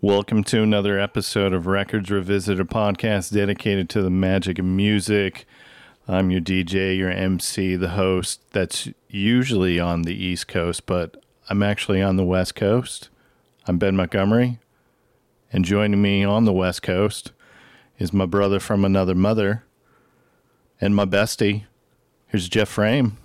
Welcome to another episode of Records Revisited, a podcast dedicated to the magic of music. I'm your DJ, your MC, the host that's usually on the East Coast, but I'm actually on the West Coast. I'm Ben Montgomery, and joining me on the West Coast is my brother from another mother and my bestie. Here's Jeff Frame.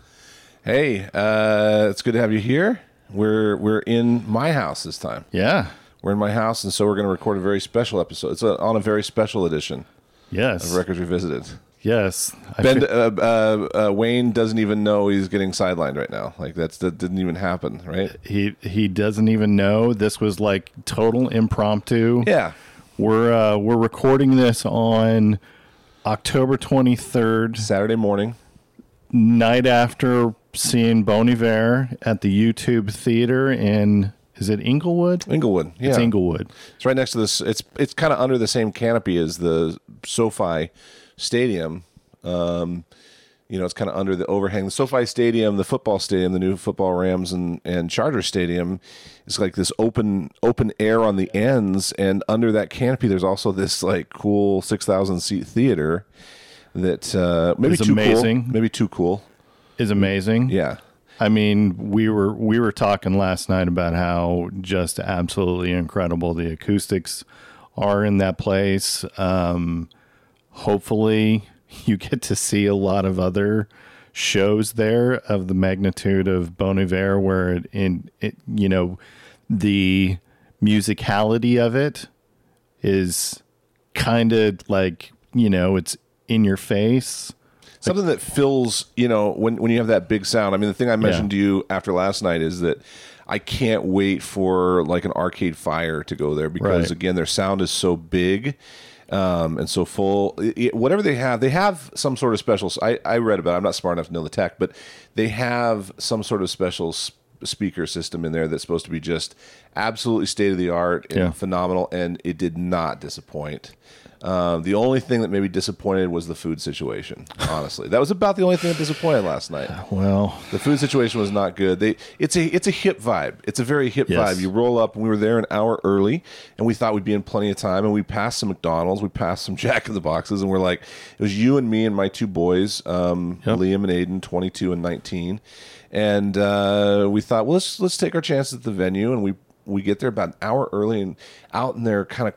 Hey, uh, it's good to have you here. We're we're in my house this time. Yeah. We're in my house, and so we're going to record a very special episode. It's a, on a very special edition Yes. of Records Revisited. Yes. Ben, feel- uh, uh, uh, Wayne doesn't even know he's getting sidelined right now. Like that's that didn't even happen, right? he he doesn't even know this was like total impromptu. Yeah, We're uh, we're recording this on October 23rd, Saturday morning. night after seeing Bon Iver at the YouTube Theater in is it Inglewood? Inglewood. Yeah, It's Inglewood. It's right next to this. It's it's kind of under the same canopy as the SoFi Stadium. Um, you know, it's kind of under the overhang. The SoFi Stadium, the football stadium, the new football Rams and and Chargers Stadium, is like this open open air on the ends, and under that canopy, there's also this like cool six thousand seat theater that uh, maybe It's too amazing. cool, maybe too cool. Is amazing. Yeah, I mean, we were we were talking last night about how just absolutely incredible the acoustics are in that place. Um, hopefully, you get to see a lot of other shows there of the magnitude of Bon Iver, where it, in it, you know, the musicality of it is kind of like you know it's in your face. Something that fills you know when when you have that big sound i mean the thing i mentioned to you after last night is that i can't wait for like an arcade fire to go there because Right. again their sound is so big um, and so full It- it- whatever they have they have some sort of special I, I read about it. i'm not smart enough to know the tech but they have some sort of special s- speaker system in there that's supposed to be just absolutely state of the art and Yeah. phenomenal and it did not disappoint um, the only thing that maybe disappointed was the food situation. Honestly, that was about the only thing that disappointed last night. Well, The food situation was not good. They it's a it's a hip vibe. It's a very hip Yes. vibe. You roll up, and we were there an hour early, and we thought we'd be in plenty of time. And we passed some McDonald's, we passed some Jack in the Boxes, and we're like, it was you and me and my two boys, um, Yep. Liam and Aiden, twenty two and nineteen, and uh, we thought, well, let's let's take our chances at the venue, and we we get there about an hour early, and out in their kind of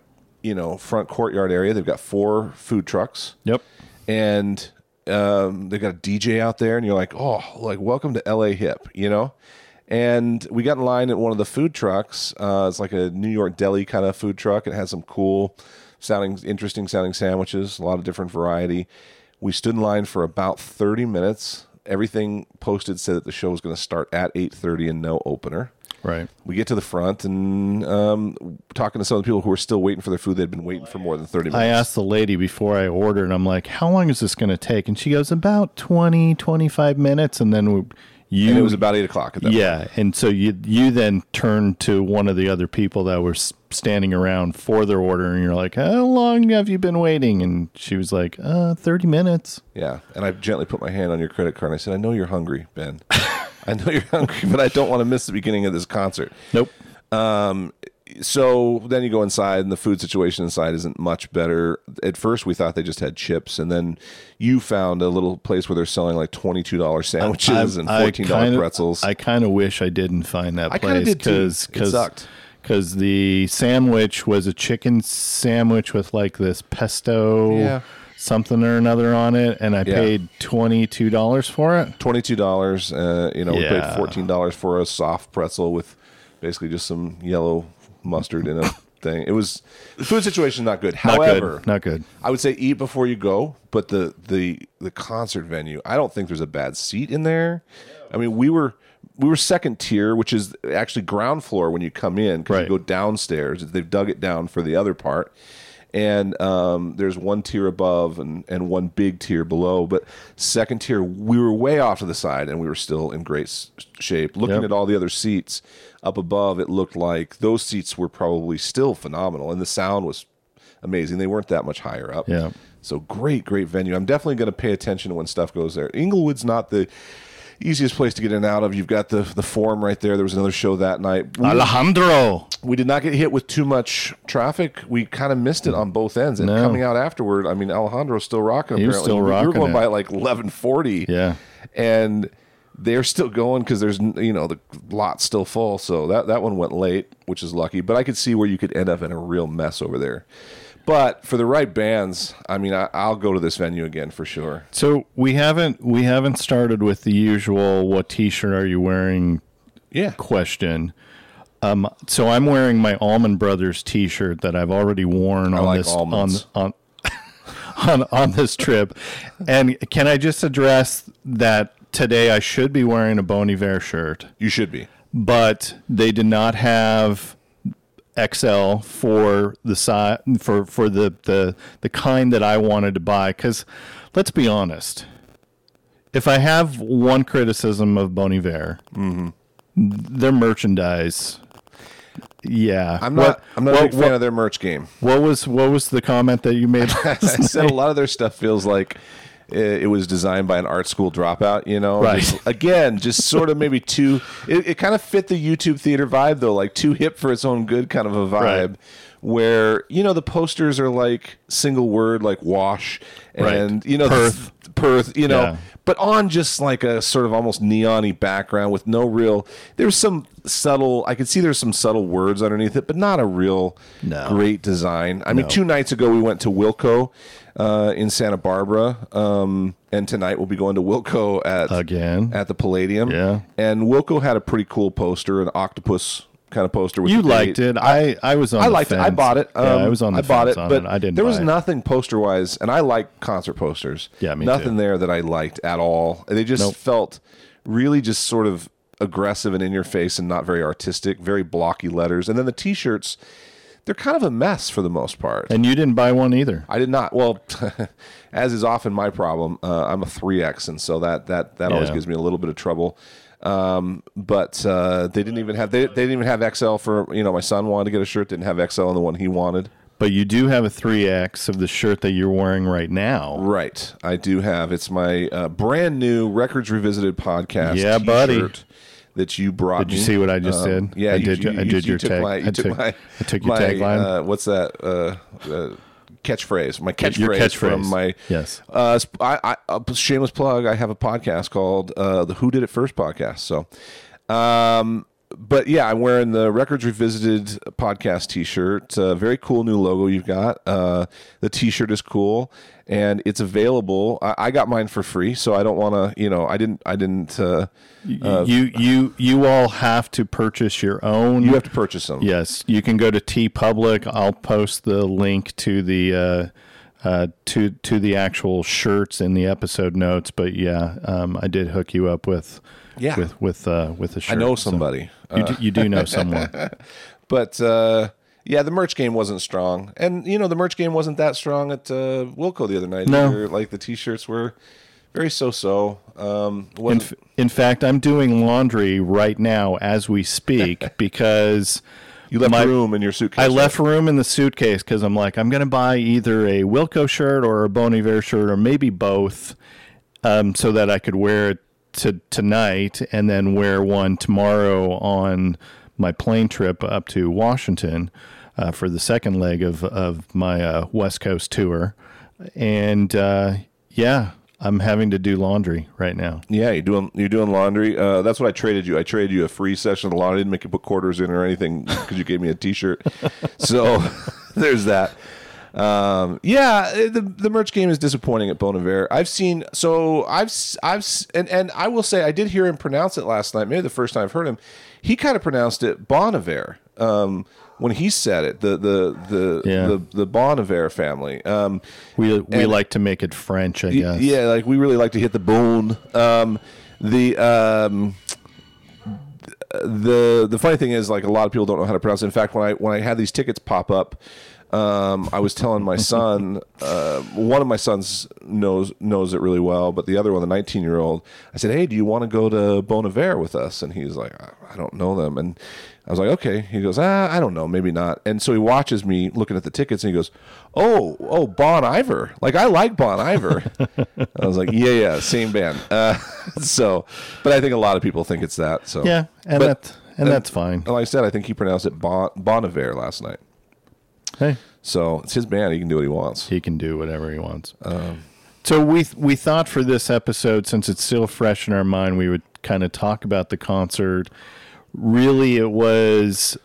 you know front courtyard area, they've got four food trucks yep. and um, they got a DJ out there, and you're like, oh, like welcome to LA Hip, you know. And we got in line at one of the food trucks. Uh, it's like a New York deli kind of food truck. It has some cool sounding, interesting sounding sandwiches, a lot of different variety. We stood in line for about 30 minutes. Everything posted said that the show was going to start at 8:30 and no opener. Right. We get to the front and um, talking to some of the people who were still waiting for their food. They'd been waiting for more than 30 minutes. I asked the lady before I ordered, I'm like, how long is this going to take? And she goes, about 20, 25 minutes. And then we, you. and it was about eight o'clock at that. point. yeah. And so you, you then turned to one of the other people that were standing around for their order. And you're like, how long have you been waiting? And she was like, uh, 30 minutes. Yeah, and I gently put my hand on your credit card and I said, "I know you're hungry, Ben. I know you're hungry, but I don't want to miss the beginning of this concert." Nope. Um, so then you go inside, and the food situation inside isn't much better. At first, we thought they just had chips, and then you found a little place where they're selling like twenty two dollars sandwiches and I fourteen dollar pretzels. I kind of wish I didn't find that I place because It sucked. because the sandwich was a chicken sandwich with like this pesto Yeah. Something or another on it, and I Yeah. paid twenty two dollars for it. Twenty two dollars. Uh, you know, we paid fourteen dollars for a soft pretzel with basically just some yellow mustard in a thing. It was the food situation is not good. Not However, good. Not good. I would say eat before you go, but the the the concert venue, I don't think there's a bad seat in there. I mean, we were we were second tier, which is actually ground floor when you come in because Right. you go downstairs. They've dug it down for the other part. And um, there's one tier above and, and one big tier below. But second tier, we were way off to the side and we were still in great s- shape. Looking Yep. at all the other seats up above, it looked like those seats were probably still phenomenal. And the sound was amazing. They weren't that much higher up. Yeah. So great, great venue. I'm definitely going to pay attention when stuff goes there. Inglewood's not the easiest place to get in and out of. You've got the the forum right there. There was another show that night. We, Alejandro. we did not get hit with too much traffic. We kind of missed it on both ends. And No. coming out afterward, I mean, Alejandro's still rocking. He was apparently. still We- We rocking were going it. by at like eleven forty. Yeah. and they're still going because there's you know the lot's still full. So that that one went late, which is lucky. But I could see where you could end up in a real mess over there. But for the right bands, I mean, I, I'll go to this venue again for sure. So we haven't we haven't started with the usual "What T-shirt are you wearing?" Yeah, question. Um, so I'm wearing my Allman Brothers T-shirt that I've already worn on like this almonds. on on on on this trip. And can I just address that today I should be wearing a Bon Iver shirt, you should be. but they did not have XL for the size for for the the the kind that I wanted to buy. Because let's be honest, if I have one criticism of Bon Iver, mm-hmm. their merchandise. Yeah, I'm not. What- I'm not what, a big fan of their merch game. what was what was the comment that you made? I said a lot of their stuff feels like it was designed by an art school dropout. You know, Right. Just- again, just sort of maybe too. It, it kind of fit the YouTube theater vibe though, like too hip for its own good kind of a vibe. Right. Where you know the posters are like single word, like wash, and Right. you know Perth. Perth, you know, Yeah. but on just like a sort of almost neon-y background with no real. There's some subtle. I could see there's some subtle words underneath it, but not a real No. great design. I mean, two nights ago we went to Wilco uh, in Santa Barbara, um, and tonight we'll be going to Wilco at Again. at the Palladium. Yeah. and Wilco had a pretty cool poster, an octopus kind of poster. With you liked date. it. I I was on. I the liked it. I bought it. yeah, I Um, was on the I bought it, but I didn't. there was it. nothing poster wise, and I like concert posters. Yeah, me nothing too. there that I liked at all. They just Nope. felt really just sort of aggressive and in your face, and not very artistic. Very blocky letters, and then the T-shirts. They're kind of a mess for the most part. And you didn't buy one either. I did not. Well, as is often my problem, uh, I'm a three X, and so that that that always gives me a little bit of trouble. Um, but uh, they didn't even have they, they didn't even have XL for you know my son wanted to get a shirt didn't have XL on the one he wanted. But you do have a 3X of the shirt that you're wearing right now. Right, I do have. It's my uh, brand new Records Revisited podcast. Yeah, buddy. That you brought. Did you me. see what I just Um, did? Yeah, I you- did- You, I did you your tag- My, I took my. I took your my, tagline. Uh, what's that? Uh, uh, catchphrase. My catchphrase. Your catchphrase. from my. Yes. Uh, I, I, shameless plug. I have a podcast called uh, the Who Did It First podcast. So, um, but yeah, I'm wearing the Records Revisited podcast T-shirt. Uh, very cool new logo you've got. Uh, the T-shirt is cool, and it's available. I, I got mine for free, so I don't want to. You know, I didn't. I didn't. Uh, you you you all have to purchase your own. you have to purchase them. Yes, you can go to T Public. I'll post the link to the uh, uh, to to the actual shirts in the episode notes. But yeah, um, I did hook you up with Yeah. with with uh, with a shirt. I know So somebody. you, Uh, do, you do know someone. But uh, yeah, the merch game wasn't strong, and you know the merch game wasn't that strong at uh, Wilco the other night. No. either. like the T-shirts were very so-so. Um, In, f- in fact, I'm doing laundry right now as we speak because you left my- room in your suitcase. I right? left room in the suitcase because I'm like, I'm going to buy either a Wilco shirt or a Bon Iver shirt or maybe both um, so that I could wear it to tonight and then wear one tomorrow on my plane trip up to Washington uh, for the second leg of, of my uh, West Coast tour. And uh, yeah, I'm having to do laundry right now. Yeah, you're doing you're doing laundry. Uh, that's what I traded you. I traded you a free session of the laundry. I didn't make you put quarters in or anything because you gave me a T-shirt. so there's that. Um, yeah, eh, the the merch game is disappointing at Bon Iver. I've seen so I've I've and and I will say I did hear him pronounce it last night. Maybe the first time I've heard him. He kind of pronounced it Bon Iver. Um, when he said it, the the the Yeah. the, the Bon Iver family. Um, We, we like to make it French, I guess. Yeah, like we really like to hit the bone. Um, the um, the the funny thing is, like a lot of people don't know how to pronounce it. In fact, when I when I had these tickets pop up Um, I was telling my son, uh, one of my sons knows knows it really well, but the other one, the 19 year old, I said, "Hey, do you want to go to Bon Iver with us?" And he's like, "I I don't know them." And I was like, "Okay." He goes, "Ah, I don't know, maybe not." And so he watches me looking at the tickets, and he goes, "Oh, oh, Bon Iver. Like I like Bon Iver." I was like, "Yeah, yeah, same band." Uh, so, but I think a lot of people think it's that. So Yeah, and But- that and that's fine. and like I said, I think he pronounced it Bon, bon Iver last night. Hey, So it's his band; he can do what he wants. he can do whatever he wants. Um, so we we thought for this episode, since it's still fresh in our mind, we would kind of talk about the concert. Really, it was.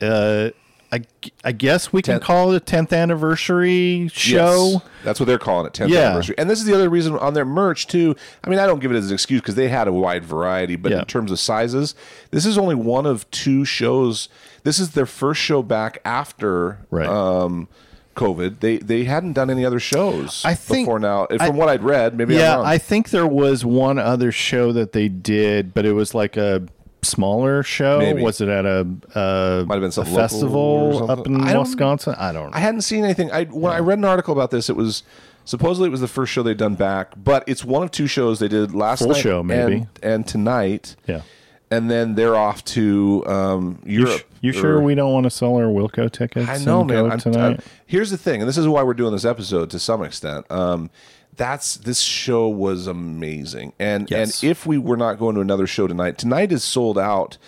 Uh, I, I guess we can call it a 10th anniversary show. Yes. That's what they're calling it, 10th Yeah. anniversary. And this is the other reason on their merch too. I mean, I don't give it as an excuse because they had a wide variety, but Yeah. in terms of sizes, this is only one of two shows. This is their first show back after Right. um, COVID. They they hadn't done any other shows I think- before now. And I- From what I'd read, maybe I'm Yeah, wrong. I think there was one other show that they did, but it was like a smaller show. Maybe. Was it at a, uh, Might have been a or festival up in I Wisconsin? I don't know. I hadn't seen anything. I when I read an article about this, it was supposedly it was the first show they'd done back, but it's one of two shows they did last Full night show, maybe. and, and tonight. yeah. and then they're off to um, You, Europe. sh- you sure we don't want to sell our Wilco tickets? I know, man. I'm, tonight. I'm- here's the thing, and this is why we're doing this episode to some extent. Um, that's this show was amazing, and Yes. and if we were not going to another show tonight, tonight is sold out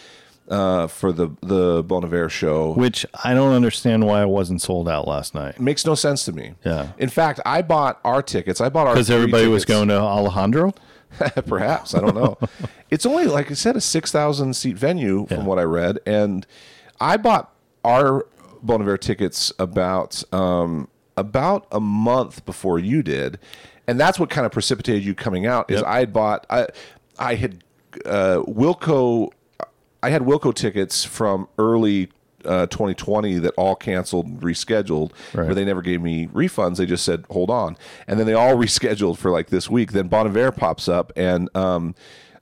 uh, for the the Bon Iver show. Which I don't understand why it wasn't sold out last night. Makes no sense to me. Yeah. In fact, I bought our tickets. I bought our Because everybody was going to Alejandro. Perhaps I don't know. it's only like I said, a six thousand seat venue from Yeah. what I read, and I bought our Bon Iver tickets about um, about a month before you did, and that's what kind of precipitated you coming out. Is Yep. I had bought I I had uh, Wilco I had Wilco tickets from early uh, 2020 that all canceled and rescheduled, Right. but they never gave me refunds. They just said, hold on. And then they all rescheduled for like this week. Then Bon Iver pops up and um,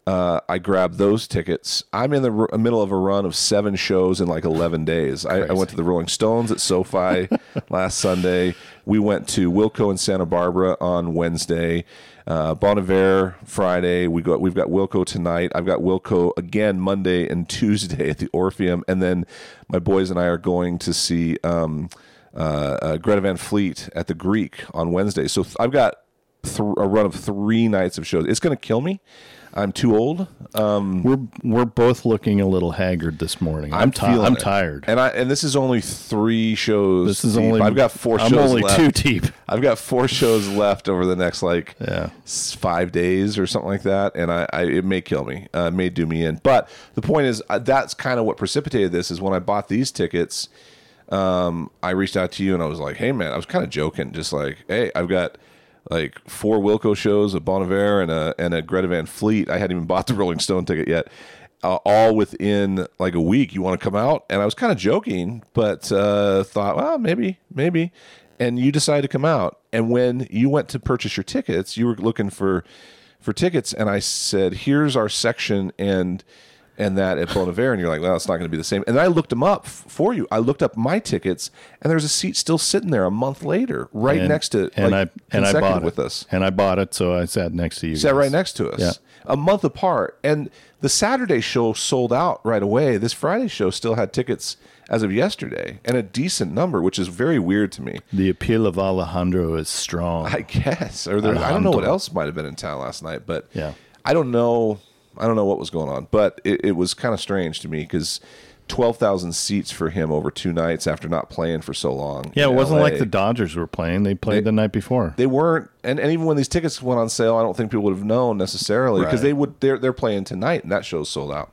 uh, I grabbed those tickets. I'm in the r- middle of a run of seven shows in like 11 days. I, I went to the Rolling Stones at SoFi last Sunday. We went to Wilco in Santa Barbara on Wednesday. Uh, bon Iver Friday. We got we've got Wilco tonight. I've got Wilco again Monday and Tuesday at the Orpheum, and then my boys and I are going to see um, uh, uh, Greta Van Fleet at the Greek on Wednesday. So th- I've got th- a run of three nights of shows. It's going to kill me. I'm too old. Um, We're we're both looking a little haggard this morning. I'm, ti- feeling I'm tired. and I and this is only three shows. This is deep. only. I've got 4 I'm shows only left. two deep. I've got four shows left over the next like Yeah. five days or something like that, and I, I it may kill me, uh, it may do me in. But the point is, uh, that's kind of what precipitated this. Is when I bought these tickets, um, I reached out to you and I was like, "Hey, man," I was kind of joking, just like, "Hey, I've got." Like four Wilco shows, a Bon Iver, and a and a Greta Van Fleet. I hadn't even bought the Rolling Stone ticket yet. Uh, all within like a week. You want to come out? And I was kind of joking, but uh, thought, well, maybe, maybe and you decided to come out. And when you went to purchase your tickets, you were looking for for tickets, and I said, "Here's our section," and and that at Bon Iver, and you're like, "Well, it's not going to be the same." And I looked them up f- for you. I looked up my tickets, and there's a seat still sitting there a month later, right And- next to and like, I and I bought it with us. and I bought it, so I sat next to you. Sat guys. right next to us. Yeah. A month apart. And the Saturday show sold out right away. This Friday show still had tickets as of yesterday and a decent number, which is very weird to me. The appeal of Alejandro is strong. I guess. Or there, I don't know what else might have been in town last night, but Yeah. I don't know. I don't know what was going on, but it, it was kind of strange to me because twelve thousand seats for him over two nights after not playing for so long. yeah, it wasn't LA. like the Dodgers were playing. They played the night before. They weren't, and, and even when these tickets went on sale, I don't think people would have known necessarily because Right. they would. They're they're playing tonight, and that show's sold out.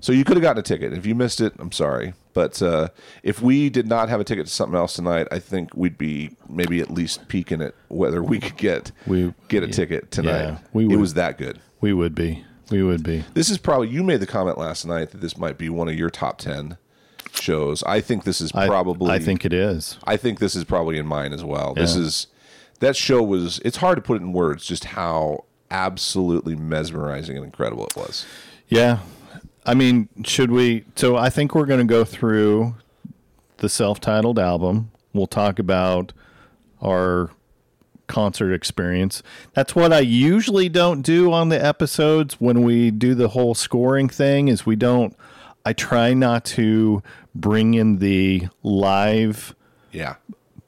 So you could have gotten a ticket. If you missed it, I'm sorry, but uh, if we did not have a ticket to something else tonight, I think we'd be maybe at least peeking at whether we could get We- get a yeah, ticket tonight. yeah, we it was that good. we would be. We would be. This is probably you made the comment last night that this might be one of your top ten shows. I think this is probably. I think it is. I think this is probably in mine as well. This is that show was. It's hard to put it in words just how absolutely mesmerizing and incredible it was. Yeah. I mean, should we? So I think we're going to go through the self-titled album We'll talk about our concert experience. That's what I usually don't do on the episodes when we do the whole scoring thing is we don't I try not to bring in the live Yeah.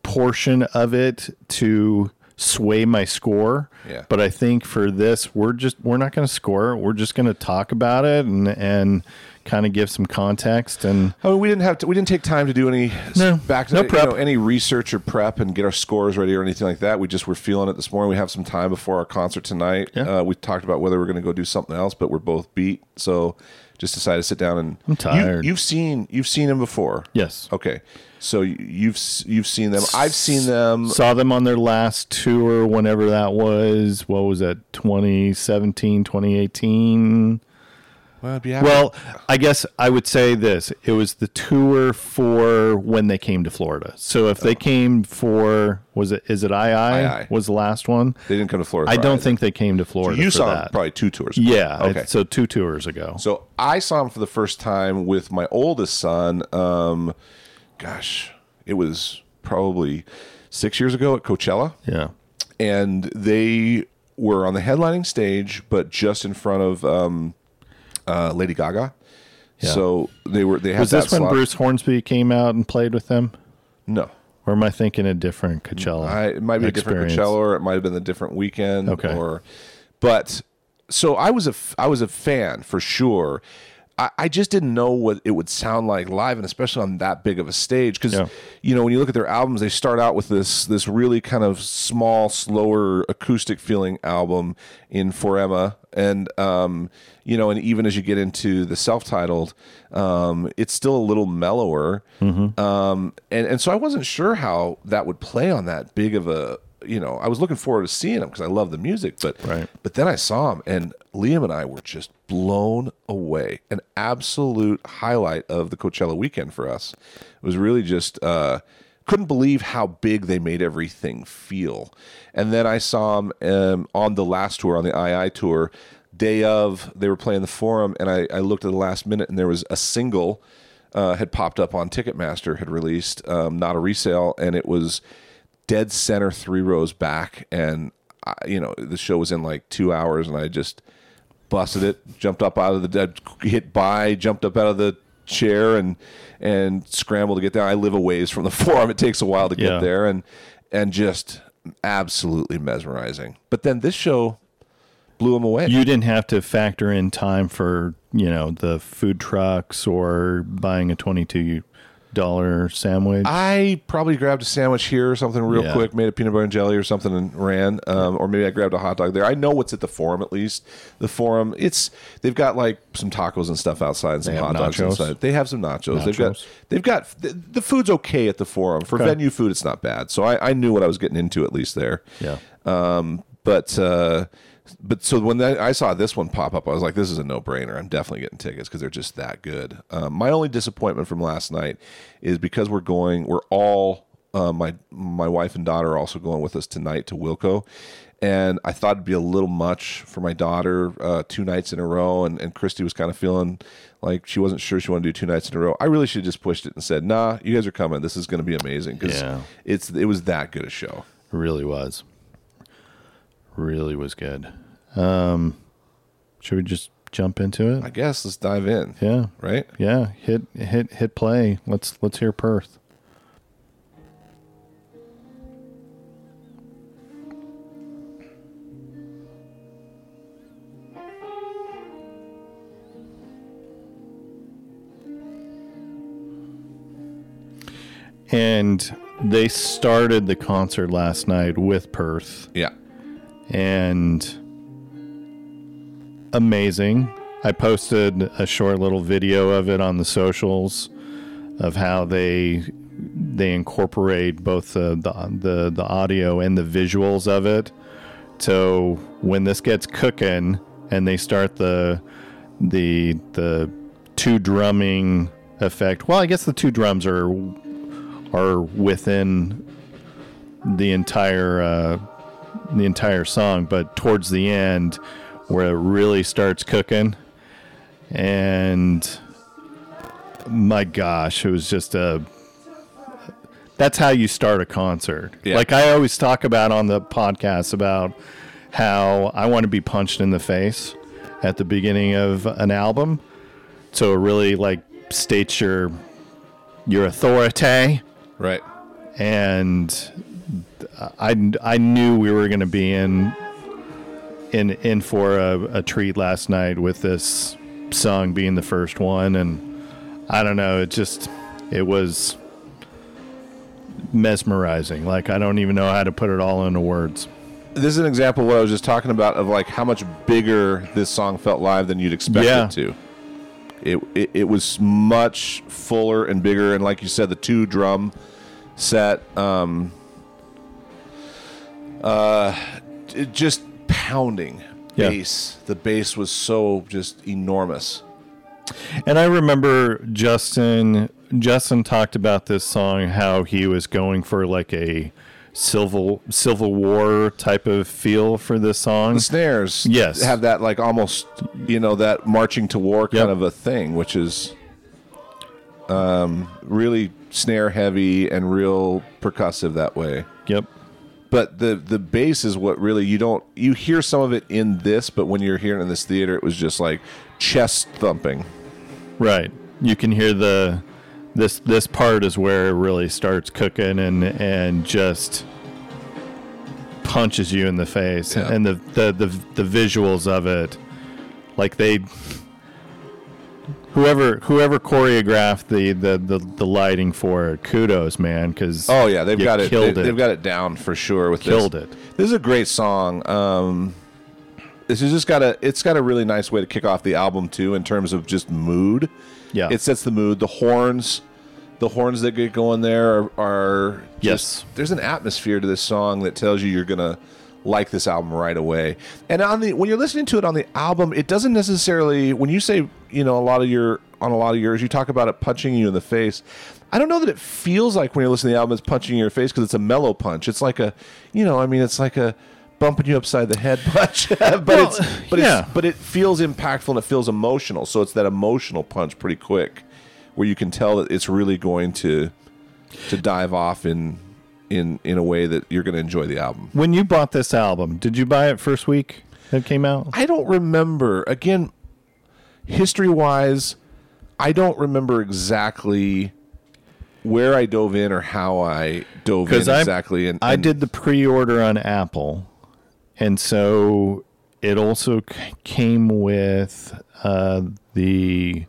portion of it to sway my score. Yeah. But I think for this, we're just we're not going to score. We're just going to talk about it and and kind of give some context and Oh, we didn't have to. We didn't take time to do any No, back no you prep. know, any research or prep and get our scores ready or anything like that. We just were feeling it this morning. We have some time before our concert tonight. Yeah. Uh, we talked about whether we're going to go do something else, but we're both beat, so just decided to sit down and. I'm tired. You, have seen you've seen them before. yes. Okay, so you- you've you've seen them. I've seen them. Saw them on their last tour whenever that was. What was that? 2017, 2018. Well, Well, I guess I would say this. It was the tour for when they came to Florida. So if they came for was it is it I Aye I was the last one? they didn't come to Florida. I don't either. think they came to Florida. you for saw them that. probably two tours. ago. Yeah. Okay. So two tours ago. So I saw him for the first time with my oldest son. Um, gosh, it was probably six years ago at Coachella, Yeah. and they were on the headlining stage, but just in front of um, uh, Lady Gaga. Yeah. So they were. They had Was this when slot- Bruce Hornsby came out and played with them? No, Or am I thinking a different Coachella? I, it might be a different experience? Coachella, or it might have been a different weekend. Okay. Or, but so I was a I was a fan for sure. I, I just didn't know what it would sound like live, and especially on that big of a stage. Because Yeah. you know when you look at their albums, they start out with this this really kind of small, slower acoustic feeling album in For Emma, and um, you know, and even as you get into the self titled, um, it's still a little mellower. Um, and and so I wasn't sure how that would play on that big of a you know I was looking forward to seeing him because I love the music, but Right. but then I saw him and Liam and I were just blown away. An absolute highlight of the Coachella weekend for us. It was really just uh, couldn't believe how big they made everything feel. And then I saw him um, on the last tour, on the II tour, day of they were playing the Forum, and I, I looked at the last minute and there was a single uh, had popped up on Ticketmaster, had released, um, not a resale, and it was dead center three rows back. And, I, you know, the show was in like two hours, and I just busted it, jumped up out of the dead, hit by, jumped up out of the chair, and and scrambled to get there. I live a ways from the forum; it takes a while to get Yeah. there, and and just absolutely mesmerizing. But then this show blew him away. you didn't have to factor in time for you know the food trucks or buying a twenty-two dollar sandwich. I probably grabbed a sandwich here or something real Yeah. quick, made a peanut butter and jelly or something and ran. Um, or maybe I grabbed a hot dog there. I know what's at the forum at least. The forum, it's they've got like some tacos and stuff outside and some hot dogs inside. They have some nachos. They've got they've got the, the food's okay at the forum. For Okay. venue food it's not bad. So I, I knew what I was getting into at least there. yeah. Um, but uh, but so when that, I saw this one pop up, I was like, this is a no brainer. I'm definitely getting tickets because they're just that good. Um, my only disappointment from last night is because we're going, we're all uh, my my wife and daughter are also going with us tonight to Wilco. And I thought it'd be a little much for my daughter uh, two nights in a row. And, and Christy was kind of feeling like she wasn't sure she wanted to do two nights in a row. I really should have just pushed it and said, nah, you guys are coming. This is going to be amazing because Yeah. it's it was that good a show. It really was. Really was good. Um, should we just jump into it? I guess let's dive in. yeah. Right? Yeah. Hit hit hit play. Let's let's hear Perth. And they started the concert last night with Perth Yeah. And amazing. I posted a short little video of it on the socials of how they they incorporate both the the the, audio and the visuals of it. So when this gets cooking and they start the the the two drumming effect. Well, I guess the two drums are are within the entire uh, the entire song, but towards the end, where it really starts cooking, and my gosh, it was just a that's how you start a concert. Yeah. Like I always talk about on the podcast about how I want to be punched in the face at the beginning of an album. So it really like states your your authority Right. and I, I knew we were going to be in in in for a, a treat last night with this song being the first one and I don't know it just it was mesmerizing like I don't even know how to put it all into words This is an example of what I was just talking about of like how much bigger this song felt live than you'd expect Yeah. it to. It, it it was much fuller and bigger, and like you said, the two drum set, um, uh, it just pounding Yeah. bass. The bass was so just enormous. And I remember Justin Justin talked about this song how he was going for like a civil civil war type of feel for this song. The snares, Yes. have that like almost you know that marching to war kind Yep. of a thing, which is um, really snare heavy and real percussive that way. Yep. But the the bass is what really you don't you hear some of it in this, but when you're hearing it in this theater, it was just like chest thumping. Right. You can hear the this this part is where it really starts cooking and and just punches you in the face Yeah. and the, the the the visuals of it like they whoever whoever choreographed the the the, the lighting for it kudos man cuz Oh yeah, they've got it. They, have got it down for sure. With killed this. it This is a great song. Um, this has just got a. It's got a really nice way to kick off the album too, in terms of just mood. yeah It sets the mood. The horns, the horns that get going there are, are just, Yes. There's an atmosphere to this song that tells you you're gonna like this album right away. And on the when you're listening to it on the album, it doesn't necessarily. When you say you know a lot of your on a lot of yours, you talk about it punching you in the face. I don't know that it feels like when you're listening to the album, it's punching your face because it's a mellow punch. It's like a, you know, I mean, it's like a bumping you upside the head punch. but Well, it's but yeah. it's but it feels impactful and it feels emotional. So it's that emotional punch pretty quick, where you can tell that it's really going to to dive off in in in a way that you're going to enjoy the album. when you bought this album did you buy it first week it came out I don't remember again, history wise, I don't remember exactly where I dove in or how I dove in I exactly. And, I did the pre-order on Apple, and so it also came with uh, the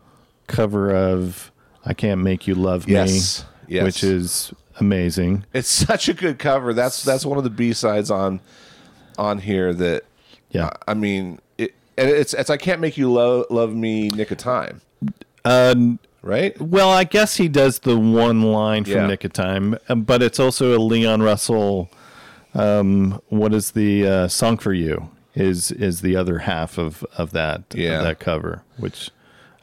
cover of "I Can't Make You Love Yes, Me," yes. which is amazing. It's such a good cover. That's that's one of the B sides on on here that Yeah, I mean, it, and it's it's I can't make you love love me nick of time, uh, right? well, I guess he does the one line from Yeah. Nick of Time, um, but it's also a Leon Russell. Um, what is the uh, song for you? Is is the other half of of that Yeah. of that cover? Which,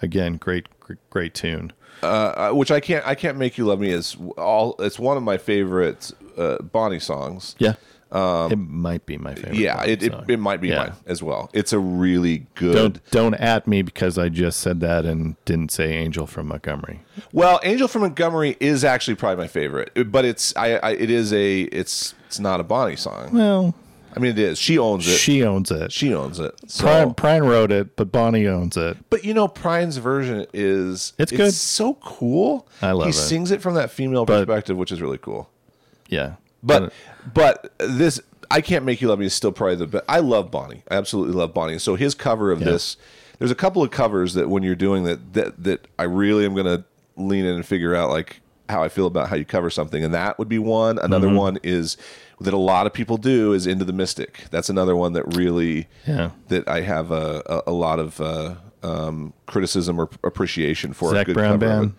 again, great great, great tune. Uh, which I can't I can't make you love me is all. It's one of my favorite uh, Bonnie songs. Yeah. it might be my favorite. Um, Yeah, it, it, it might be Yeah. mine as well. It's a really good. Don't don't at me because I just said that and didn't say Angel from Montgomery. Well, Angel from Montgomery is actually probably my favorite, but it's I, I it is a it's it's not a Bonnie song. Well, I mean, it is. She owns it. she owns it. She owns it. So, Prine, Prine wrote it, but Bonnie owns it. but you know, Prine's version is It's good. So cool. I love he it. He sings it from that female But- perspective, which is really cool. Yeah, But but this I can't make you love me is still probably the best. I love Bonnie. I absolutely love Bonnie. So his cover of Yeah. this, there's a couple of covers that when you're doing that that that I really am gonna lean in and figure out like how I feel about how you cover something, and that would be one. Another Mm-hmm. one is that a lot of people do is into the mystic. That's another one that really Yeah. that I have a a, a lot of uh, um, criticism or appreciation for. a good Brown cover Band?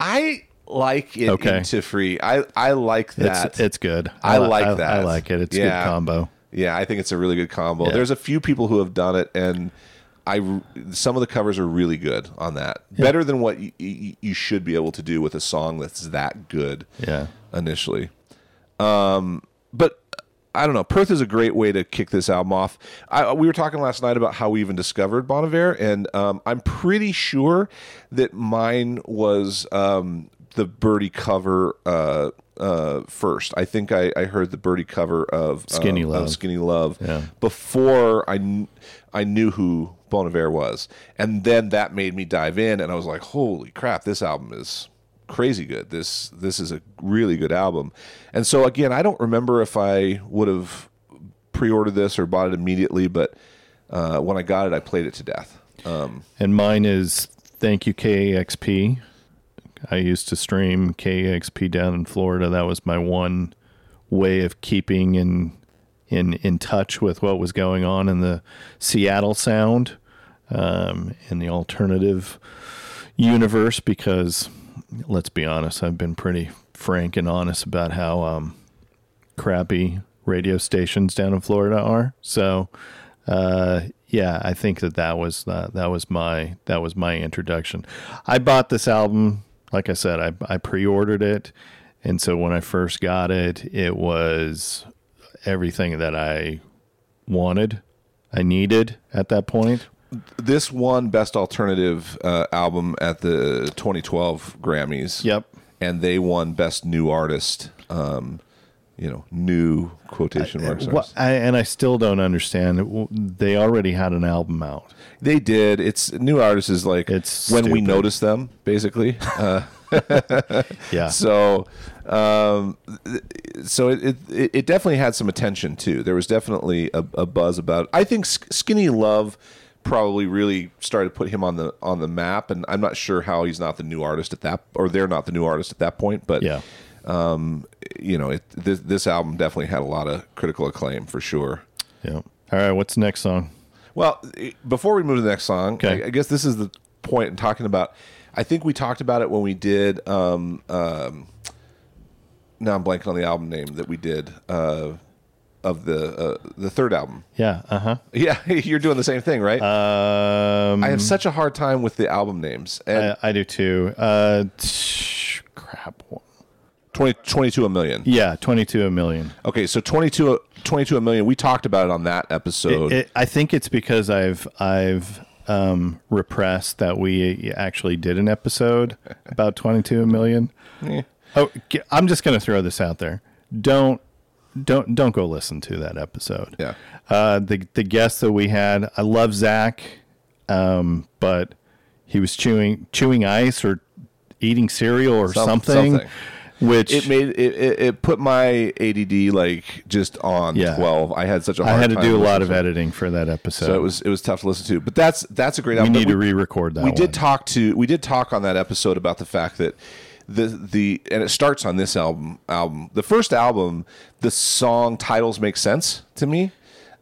I like it Okay. into free. I I like that. it's it's good. I li- like I, that. I like it. It's a Yeah. good combo. Yeah, I think it's a really good combo. Yeah. There's a few people who have done it, and I some of the covers are really good on that. Better than what y- y- you should be able to do with a song that's that good Yeah. initially. Um, but I don't know. Perth is a great way to kick this album off. I, we were talking last night about how we even discovered Bon Iver, and um, I'm pretty sure that mine was um, the Birdy cover. Uh, uh, first. I think I, I heard the Birdy cover of Skinny um, of Love. Skinny Love Yeah. before I kn- I knew who Bon Iver was, and then that made me dive in, and I was like, holy crap, this album is crazy good. This this is a really good album, and so again, I don't remember if I would have pre-ordered this or bought it immediately, but uh, when I got it, I played it to death. Um, And mine is thank you KEXP. I used to stream KEXP down in Florida. That was my one way of keeping in in in touch with what was going on in the Seattle sound um, in the alternative universe. Because let's be honest, I've been pretty frank and honest about how um, crappy radio stations down in Florida are. So, uh, yeah, I think that that was uh, that was my that was my introduction. I bought this album, like I said, I I pre-ordered it, and so when I first got it, it was everything that I wanted, I needed at that point. This won Best Alternative uh, Album at the 2012 Grammys. Yep. and they won Best New Artist. Um, you know, new quotation marks. What, I, and I still don't understand. They already had an album out. They did. It's new artists is like It's when we notice them, basically. Uh, Yeah. so, um, so it, it it definitely had some attention too. There was definitely a, a buzz about. It. I think Skinny Love probably really started to put him on the on the map, and I'm not sure how he's not the new artist at that, or they're not the new artist at that point. But Yeah. um, you know, it, this this album definitely had a lot of critical acclaim for sure. Yeah. All right. What's the next song? Well, before we move to the next song, Okay. I, I guess this is the point in talking about. I think we talked about it when we did. Um, um, now I'm blanking on the album name that we did uh, of the uh, the third album. Yeah. Uh huh. Yeah, you're doing the same thing, right? Um, I have such a hard time with the album names. And I, I do too. Uh, tsh, crap. 20, 22 a million. Yeah, twenty-two a million. Okay, so 22, 22 a million. We talked about it on that episode. It, it, I think it's because I've I've um, repressed that we actually did an episode about twenty-two a million. Eh. Oh, I'm just going to throw this out there. Don't don't don't go listen to that episode. Yeah. Uh, the the guest that we had, I love Zach, um, but he was chewing chewing ice or eating cereal or Some- something, something. which it made it, it, put my ADD like just on Yeah. twelve. I had such a I had to do a lot of it. editing for that episode. so it was it was tough to listen to. But that's that's a great we album. need to re-record that. we one. did talk to we did talk on that episode about the fact that the the and it starts on this album album the first album the song titles make sense to me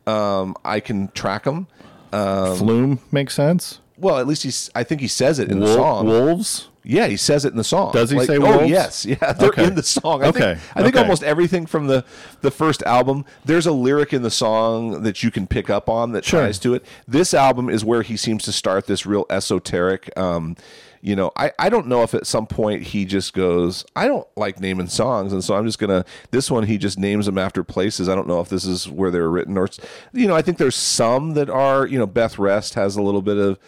um i can track them Flume makes sense. well at least he's i think he says it in the song Wolves. yeah he says it in the song Does he Like, say oh wolves? yes yeah they're Okay. in the song i Okay, think i think okay. almost everything from the the first album there's a lyric in the song that you can pick up on that Sure. ties to it this album is where he seems to start this real esoteric um you know I, I don't know if at some point he just goes i don't like naming songs and so i'm just gonna this one he just names them after places i don't know if this is where they're written or you know i think there's some that are you know beth rest has a little bit of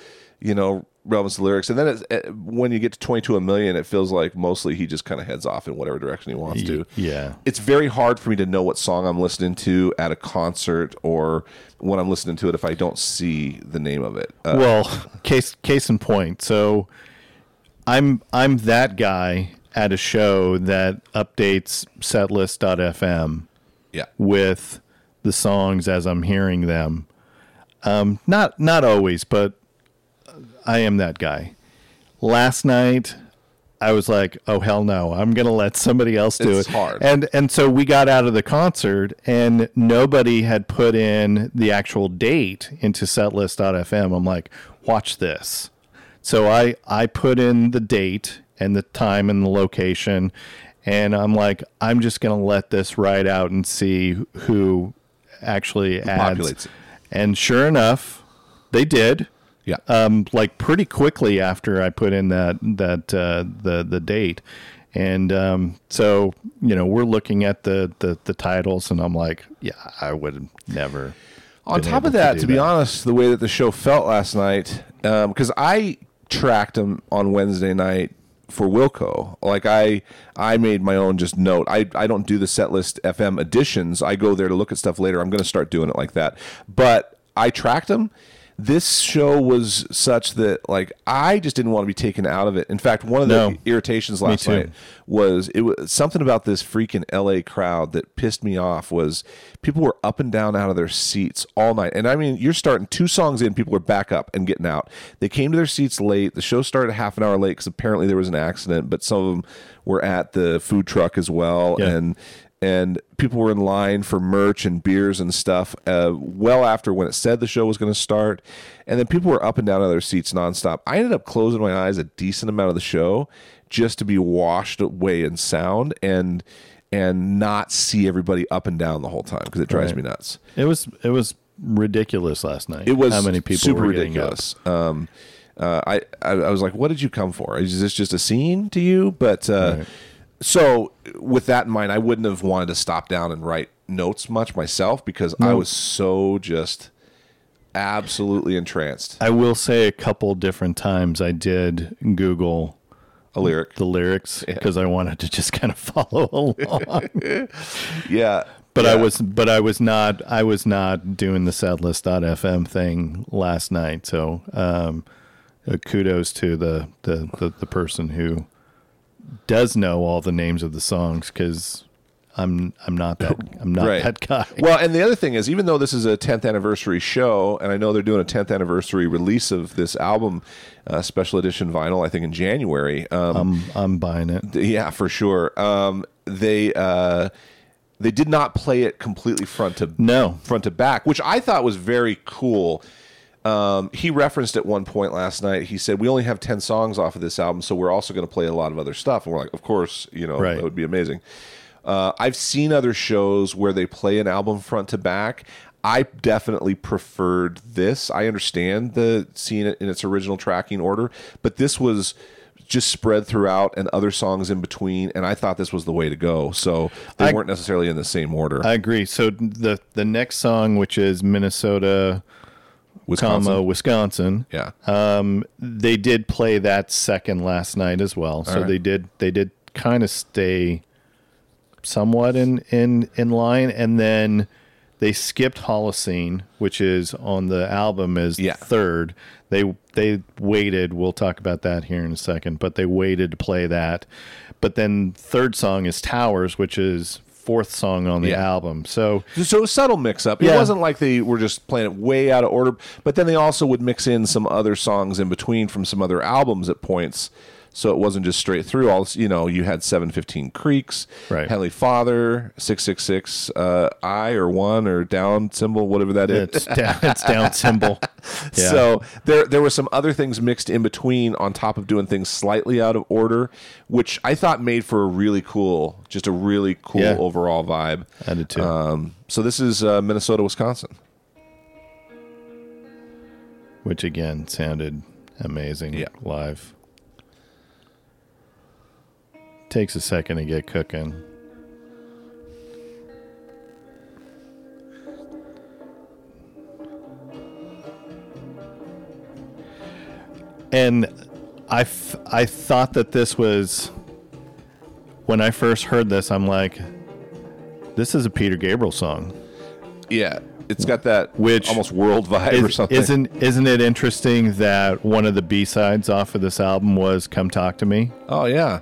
you know relevance to lyrics and then uh, when you get to 22 a million it feels like mostly he just kind of heads off in whatever direction he wants to Yeah. it's very hard for me to know what song I'm listening to at a concert or when I'm listening to it if I don't see the name of it. Uh, Well, case case in point. So I'm I'm that guy at a show that updates setlist.fm yeah. with the songs as I'm hearing them. Um, not not always, but I am that guy. Last night, I was like, "Oh hell no! I'm gonna let somebody else do It's it." hard. And and so we got out of the concert, and nobody had put in the actual date into setlist.fm. I'm like, "Watch this." So I I put in the date and the time and the location, and I'm like, I'm just gonna let this ride out and see who actually adds. populates. And sure enough, they did. Yeah. Um, like pretty quickly after I put in that that uh, the the date, and um, so you know we're looking at the, the the titles, and I'm like, yeah, I would never. On top of that, do to, be that. honest, the way that the show felt last night, because I tracked him on Wednesday night for Wilco. Like I I made my own just note. I I don't do the setlist FM editions. I go there to look at stuff later. I'm going to start doing it like that. But I tracked them this show was such that like I just didn't want to be taken out of it. In fact, one of the No. irritations last night was it was something about this freaking LA crowd that pissed me off was people were up and down out of their seats all night. And I mean, you're starting two songs in, people are back up and getting out. They came to their seats late. The show started half an hour late because apparently there was an accident, but some of them were at the food truck as well. Yeah. And and people were in line for merch and beers and stuff uh, well after when it said the show was going to start and then people were up and down out of their seats nonstop i ended up closing my eyes a decent amount of the show just to be washed away in sound and and not see everybody up and down the whole time because it drives Right. me nuts It was it was ridiculous last night. it was how many people super were ridiculous um, uh, I, I I was like, "What did you come for? Is this just a scene to you?" But uh, Right. So, with that in mind, I wouldn't have wanted to stop down and write notes much myself because I was so just absolutely entranced. I will say a couple different times I did Google A lyric, the lyrics because I wanted to just kind of follow along. yeah. But I was but I was not I was not doing the setlist.fm thing last night. So um, uh, kudos to the, the, the, the person who does know all the names of the songs because I'm I'm not that I'm not Right. that guy. Well, and the other thing is, even though this is a 10th anniversary show, and I know they're doing a 10th anniversary release of this album, uh, special edition vinyl, I think in January. Um, I'm I'm buying it. Yeah, for sure. Um, they uh, they did not play it completely front to No. front to back, which I thought was very cool. Um, he referenced at one point last night. He said, "We only have ten songs off of this album, so we're also going to play a lot of other stuff." And we're like, "Of course, you know Right. that would be amazing." Uh, I've seen other shows where they play an album front to back. I definitely preferred this. I understand the seeing it in its original tracking order, but this was just spread throughout and other songs in between, and I thought this was the way to go. So they I- weren't necessarily in the same order. I agree. So the the next song, which is Minnesota, Wisconsin, comma Wisconsin, yeah, um, they did play that second last night as well. So right. they did they did kind of stay somewhat in in in line, and then they skipped Holocene, which is on the album as Yeah. third. They they waited. We'll talk about that here in a second, but they waited to play that. But then third song is Towers, which is fourth song on the Yeah. album. So So a subtle mix up. It wasn't like they were just playing it way out of order, but then they also would mix in some other songs in between from some other albums at points. So it wasn't just straight through. All you know, you had seven fifteen Creeks, Right. Heavenly Father, six six six, uh, I or one or down symbol, whatever that is. it's down, it's down symbol. Yeah. So there there were some other things mixed in between on top of doing things slightly out of order, which I thought made for a really cool, just a really cool Yeah. overall vibe. I did too. Um, so this is uh, Minnesota, Wisconsin. which again sounded amazing Yeah. live. Takes a second to get cooking. And I, f- I thought that this was when I first heard this, I'm like, this is a Peter Gabriel song. Yeah, it's got that Which almost world vibe or something. isn't isn't it interesting that one of the B sides off of this album was "Come Talk to Me," oh yeah,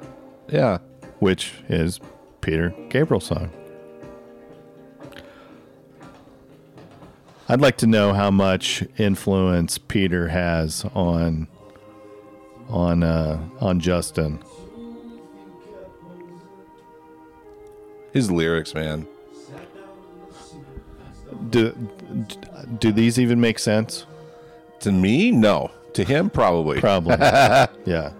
yeah. which is Peter Gabriel song. I'd like to know how much influence Peter has on on uh, on Justin. His lyrics, man. Do do these even make sense? To me, no. To him, probably. Probably. yeah.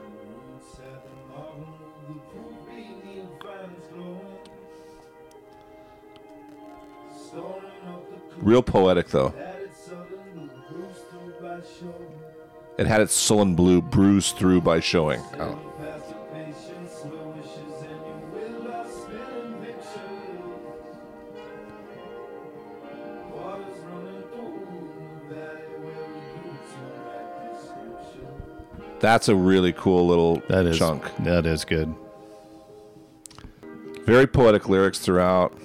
Real poetic though. It had its sullen blue bruised through by showing. Oh. That's a really cool little That is chunk. That is good. Very poetic lyrics throughout.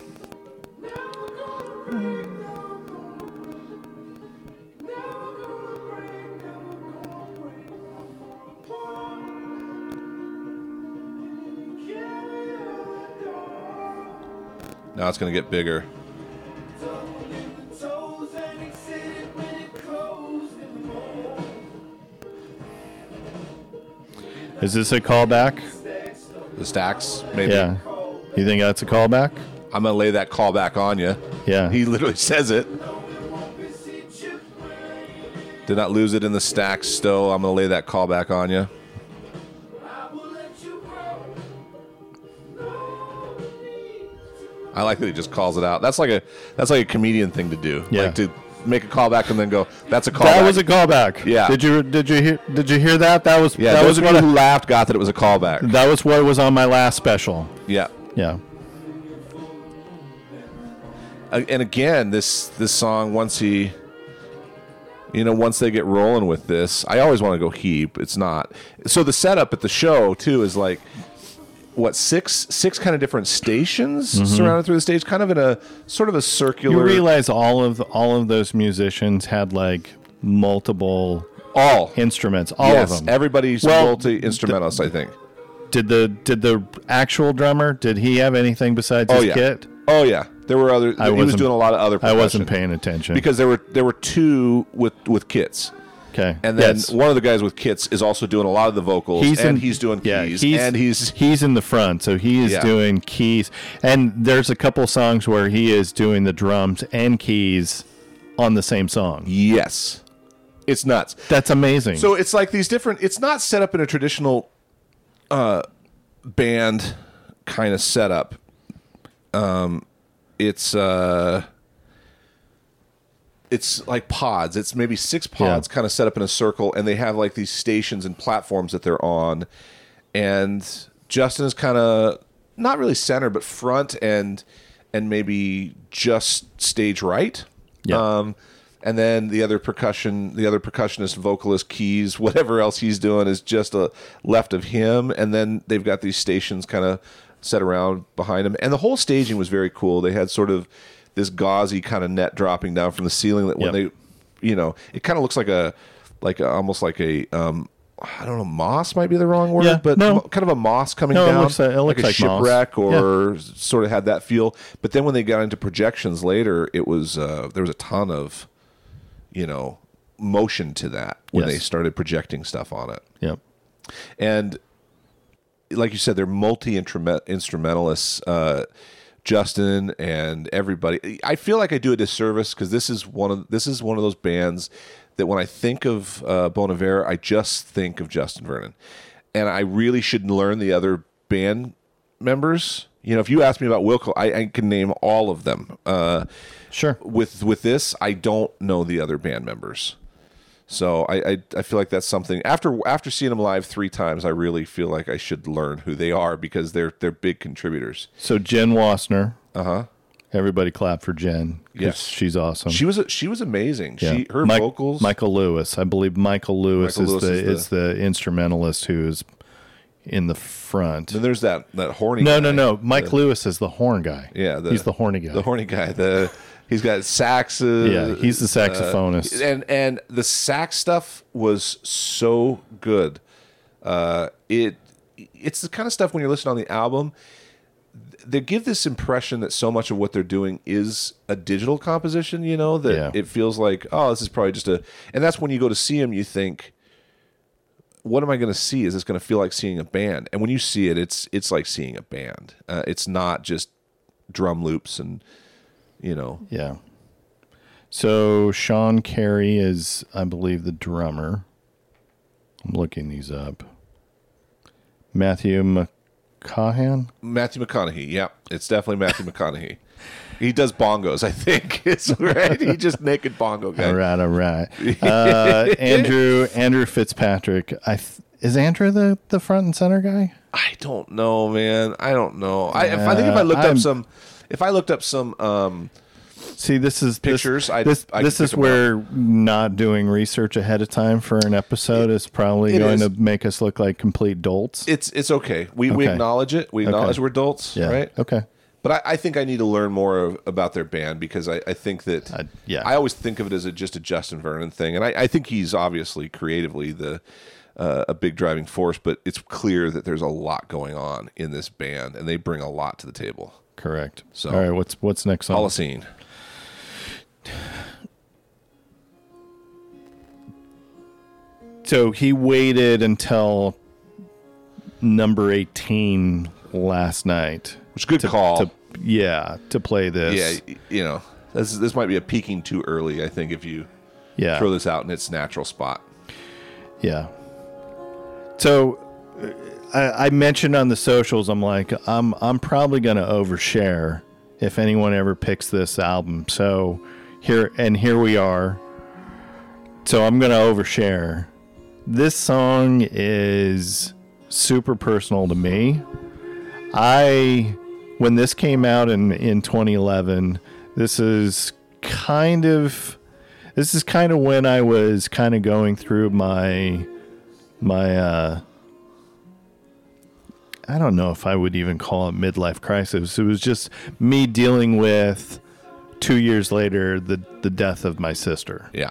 Now it's going to get bigger. Is this a callback? The stacks, maybe. Yeah. You think that's a callback? I'm going to lay that call back on you. Yeah. He literally says it. Did not lose it in the stacks, Stowe. I'm going to lay that call back on you. Like that he just calls it out. That's like a that's like a comedian thing to do. Yeah. Like to make a callback and then go, "That's a callback." that was a callback. Yeah. Did you did you hear did you hear that? That was yeah. that those was what who laughed got that it was a callback. that was what was on my last special. Yeah. Yeah. And again, this this song once he, you know, once they get rolling with this, I always want to go heap. It's not. So the setup at the show too is like what six six kind of different stations surrounded through the stage, kind of in a sort of a circular. Mm-hmm. You realize all of all of those musicians had like multiple all instruments, all yes, of them. everybody's Well, multi instrumentalist. I think. did the did the actual drummer did he have anything besides Oh his yeah. kit? Oh yeah. There were other. I he was doing a lot of other. I wasn't paying attention. because there were there were two with with kits. Okay. And then Yes. one of the guys with kits is also doing a lot of the vocals, he's and in, he's doing yeah, keys, he's, and he's he's in the front, so he is Yeah. doing keys. And there's a couple songs where he is doing the drums and keys on the same song. yes, it's nuts. That's amazing. So it's like these different. It's not set up in a traditional uh, band kind of setup. Um, it's uh, it's like pods. It's maybe six pods kind of set up in a circle, and they have like these stations and platforms that they're on. And Justin is kind of not really center, but front and and maybe just stage right. Yeah. Um, and then the other percussion, the other percussionist, vocalist, keys, whatever else he's doing is just a left of him. And then they've got these stations kind of set around behind him. And the whole staging was very cool. They had sort of this gauzy kind of net dropping down from the ceiling that when Yep. they, you know, it kind of looks like a, like a, almost like a, um, I don't know, moss might be the wrong word, Yeah, but no. kind of a moss coming No, it down, looks like- it looks a like moss. shipwreck, or sort of had that feel. But then when they got into projections later, it was uh, there was a ton of, you know, motion to that when Yes. they started projecting stuff on it. yep. And like you said, they're multi instrumentalists. Uh, Justin and everybody. I feel like I do a disservice because this is one of this is one of those bands that when I think of uh, Bon Iver, I just think of Justin Vernon, and I really should learn the other band members. You know, if you ask me about Wilco, I, I can name all of them. Uh, Sure. with with this, I don't know the other band members. So I, I I feel like that's something after after seeing them live three times, I really feel like I should learn who they are because they're they're big contributors. So Jen Wasner. Uh huh. Everybody clap for Jen. Yes. She's awesome. She was she was amazing. Yeah. She her Mike- vocals. Michael Lewis. I believe Michael Lewis, Michael is, Lewis the, is is the instrumentalist who is in the front. Then there's that that horny. No, guy. no, no. Mike Lewis is the horn guy. Yeah, the- he's the horny guy. The horny guy. The he's got saxes. Yeah, he's the saxophonist. and and the sax stuff was so good. Uh, it it's the kind of stuff when you're listening on the album, they give this impression that so much of what they're doing is a digital composition. You know that Yeah. it feels like oh, this is probably just a. And that's when you go to see them, you think. What am I going to see? Is this going to feel like seeing a band? And when you see it, it's it's like seeing a band. Uh, it's not just drum loops and you know yeah. So Sean Carey is, I believe, the drummer. I'm looking these up. Matthew McCaughan. Matthew McConaughey. Yeah, it's definitely Matthew McConaughey. He does bongos, I think. It's right. He just naked bongo guy. All right, all right. Uh, Andrew Andrew Fitzpatrick. I th- is Andrew the the front and center guy? I don't know, man. I don't know. I, if, I think if I looked I'm- up some, if I looked up some um, See, this is this- Pictures, I- This, I this is where not doing research ahead of time for an episode is probably going is. to make us look like complete dolts. It's it's okay. We we acknowledge it. We acknowledge Okay. we're adults, yeah. right? Okay. But I, I think I need to learn more of, about their band because I, I think that Uh, yeah. I always think of it as a, just a Justin Vernon thing, and I, I think he's obviously creatively the uh, a big driving force. But it's clear that there's a lot going on in this band, and they bring a lot to the table. Correct. So- all right. What's what's next on? Holocene. So he waited until number eighteen last night. Which good call. To, yeah, to play this. yeah, you know, this this might be a peaking too early. I think if you Yeah. throw this out in its natural spot. Yeah. So I, I mentioned on the socials, I'm like, I'm I'm probably to overshare if anyone ever picks this album. So here and here we are. So I'm to overshare. This song is super personal to me. I when this came out in in 2011, this is kind of this is kind of when I was kind of going through my my uh I don't know if I would even call it midlife crisis. It was just me dealing with 2 years later the the death of my sister. Yeah.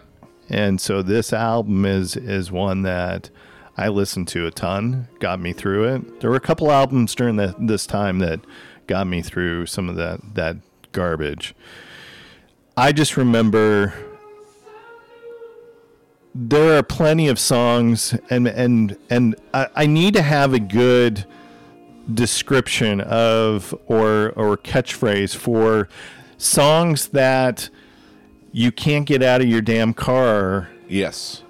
And so this album is is one that I listened to a ton, got me through it. There were a couple albums during that this time that got me through some of that that garbage. I just remember there are plenty of songs and and and I, I need to have a good description of or or catchphrase for songs that you can't get out of your damn car Yes.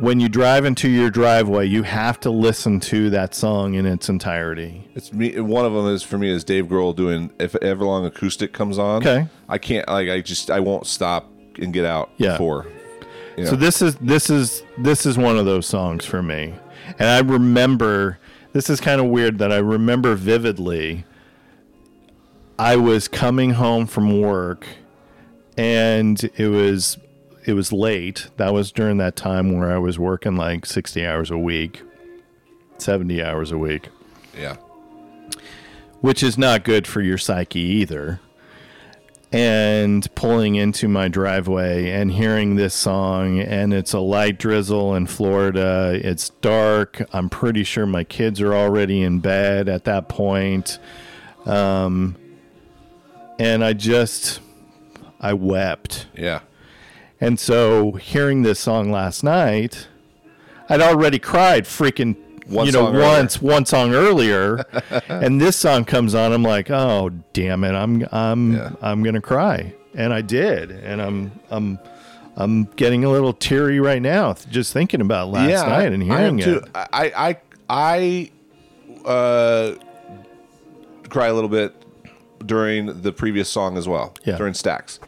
when you drive into your driveway you have to listen to that song in its entirety It's me. One of them is for me is Dave Grohl doing "If Everlong Acoustic" comes on. Okay. I can't like I just I won't stop and get out. Yeah. For. You know, So this is this is this is one of those songs for me. And I remember this is kind of weird that I remember vividly I was coming home from work and it was it was late. That was during that time where I was working like 60 hours a week, 70 hours a week, yeah. which is not good for your psyche either. And pulling into my driveway and hearing this song, and it's a light drizzle in Florida. It's dark. I'm pretty sure my kids are already in bed at that point. Um, and I just, I wept. Yeah. And so hearing this song last night, I'd already cried freaking One you know song earlier. once one song earlier and this song comes on I'm like, "Oh, damn it. I'm I'm Yeah. I'm to cry." And I did. And I'm I'm I'm getting a little teary right now just thinking about last yeah. night and I- I hearing it. I I I uh, cry a little bit during the previous song as well. Yeah. During Stacks.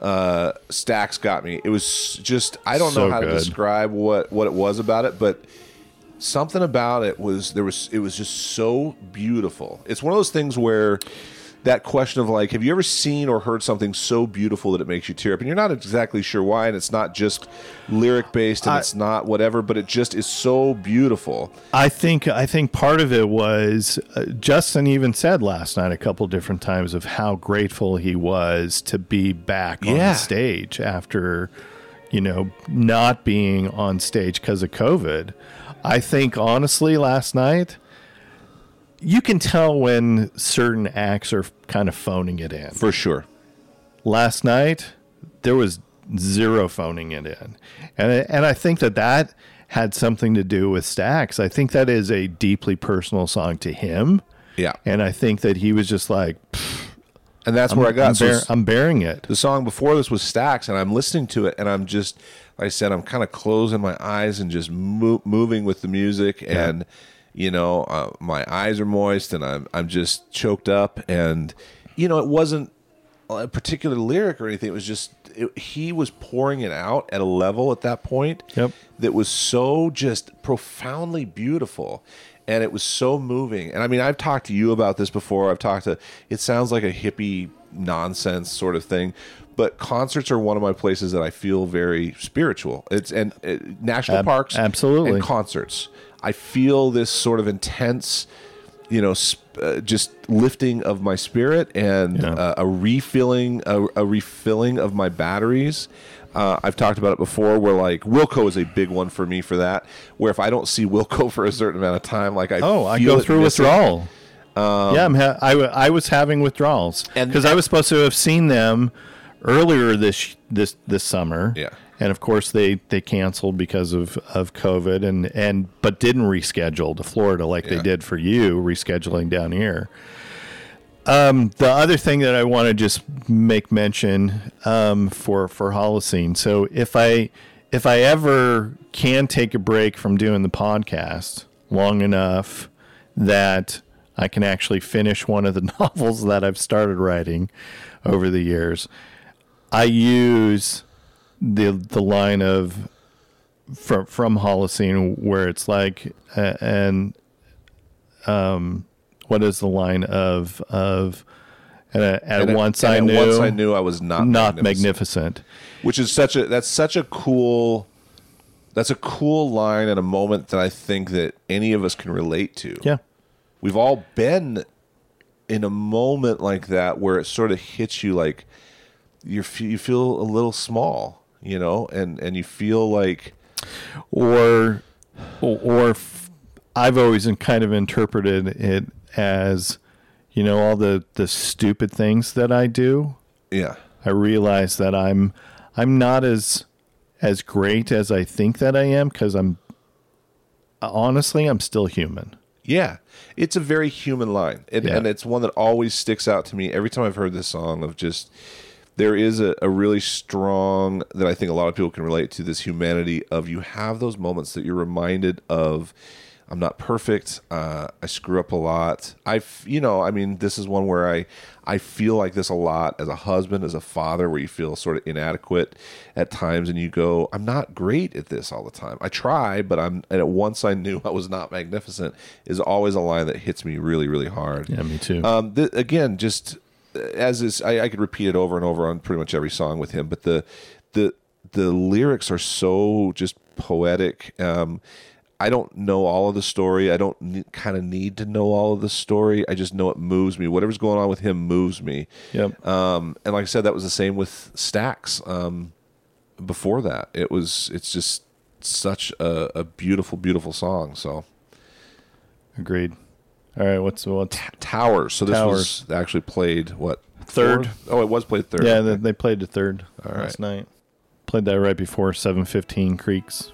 Uh, Stacks got me. It was just I don't know So how to describe what what it was about it, but something about it was there was it was just so beautiful. It's one of those things where that question of like, have you ever seen or heard something so beautiful that it makes you tear up? And you're not exactly sure why, and it's not just lyric based and I- it's not whatever, but it just is so beautiful. I think I think part of it was uh, Justin even said last night a couple different times of how grateful he was to be back Yeah. on stage after you know not being on stage because of COVID. I think honestly last night you can tell when certain acts are kind of phoning it in For sure. last night there was zero phoning it in and and I think that that had something to do with Stacks. I think that is a deeply personal song to him Yeah. and I think that he was just like And that's where I got I'm, so bear- s- I'm bearing it. the song before this was Stacks, and I'm listening to it, and I'm just, like I said, I'm kind of closing my eyes and just mo- moving with the music, and you know, uh, my eyes are moist, and I'm I'm just choked up, and you know, it wasn't a particular lyric or anything. It was just it, he was pouring it out at a level at that point Yep. that was so just profoundly beautiful and it was so moving and i mean i've talked to you about this before i've talked to it sounds like a hippie nonsense sort of thing. But concerts are one of my places that I feel very spiritual. It's and uh, national Ab- parks, absolutely. and concerts. I feel this sort of intense, you know, sp- uh, just lifting of my spirit and Yeah. uh, a refilling, a, a refilling of my batteries. Uh, I've talked about it before, where like Wilco is a big one for me for that. Where if I don't see Wilco for a certain amount of time, like I Oh, I go through missing. withdrawal. yeah, I'm ha- I, w- I was having withdrawals because I was supposed to have seen them earlier this this this summer. Yeah. and of course they they canceled because of of COVID and and but didn't reschedule to Florida like they did for you rescheduling down here. Um, the other thing that I want to just make mention um, for for Holocene. So if I if I ever can take a break from doing the podcast long enough that I can actually finish one of the novels that I've started writing over the years, I use the the line of from from Holocene where it's like uh, and um what is the line of of and at, at And once and I knew once I knew I was not not magnificent. magnificent. which is such a that's such a cool that's a cool line and a moment that I think that any of us can relate to. Yeah. We've all been in a moment like that where it sort of hits you like you you feel a little small, you know, and and you feel like or or f- I've always kind of interpreted it as you know all the the stupid things that I do yeah. I realize that I'm I'm not as as great as I think that I am cuz I'm honestly I'm still human. Yeah, it's a very human line, and, Yeah. and it's one that always sticks out to me every time I've heard this song. Of just there is a, a really strong that I think a lot of people can relate to this humanity of you have those moments that you're reminded of. I'm not perfect. Uh, I screw up a lot. I, you know, I mean, this is one where I, I feel like this a lot as a husband, as a father, where you feel sort of inadequate at times, and you go, I'm not great at this all the time. I try, but I'm. And at once I knew I was not magnificent is always a line that hits me really, really hard. Yeah, me too. Um, th- again, just as is, I, I could repeat it over and over on pretty much every song with him, but the the the lyrics are so just poetic. Um, I don't know all of the story. I don't ne- kind of need to know all of the story. I just know it moves me. Whatever's going on with him moves me. Yep. Um, and like I said, that was the same with Stacks. Um, before that, it was. It's just such a, a beautiful, beautiful song. So Agreed. All right, what's what's Towers. So this Towers. was actually played what Third. fourth? Oh, it was played third. Yeah, they, they played the third last night. Played that right before 715 Creeks,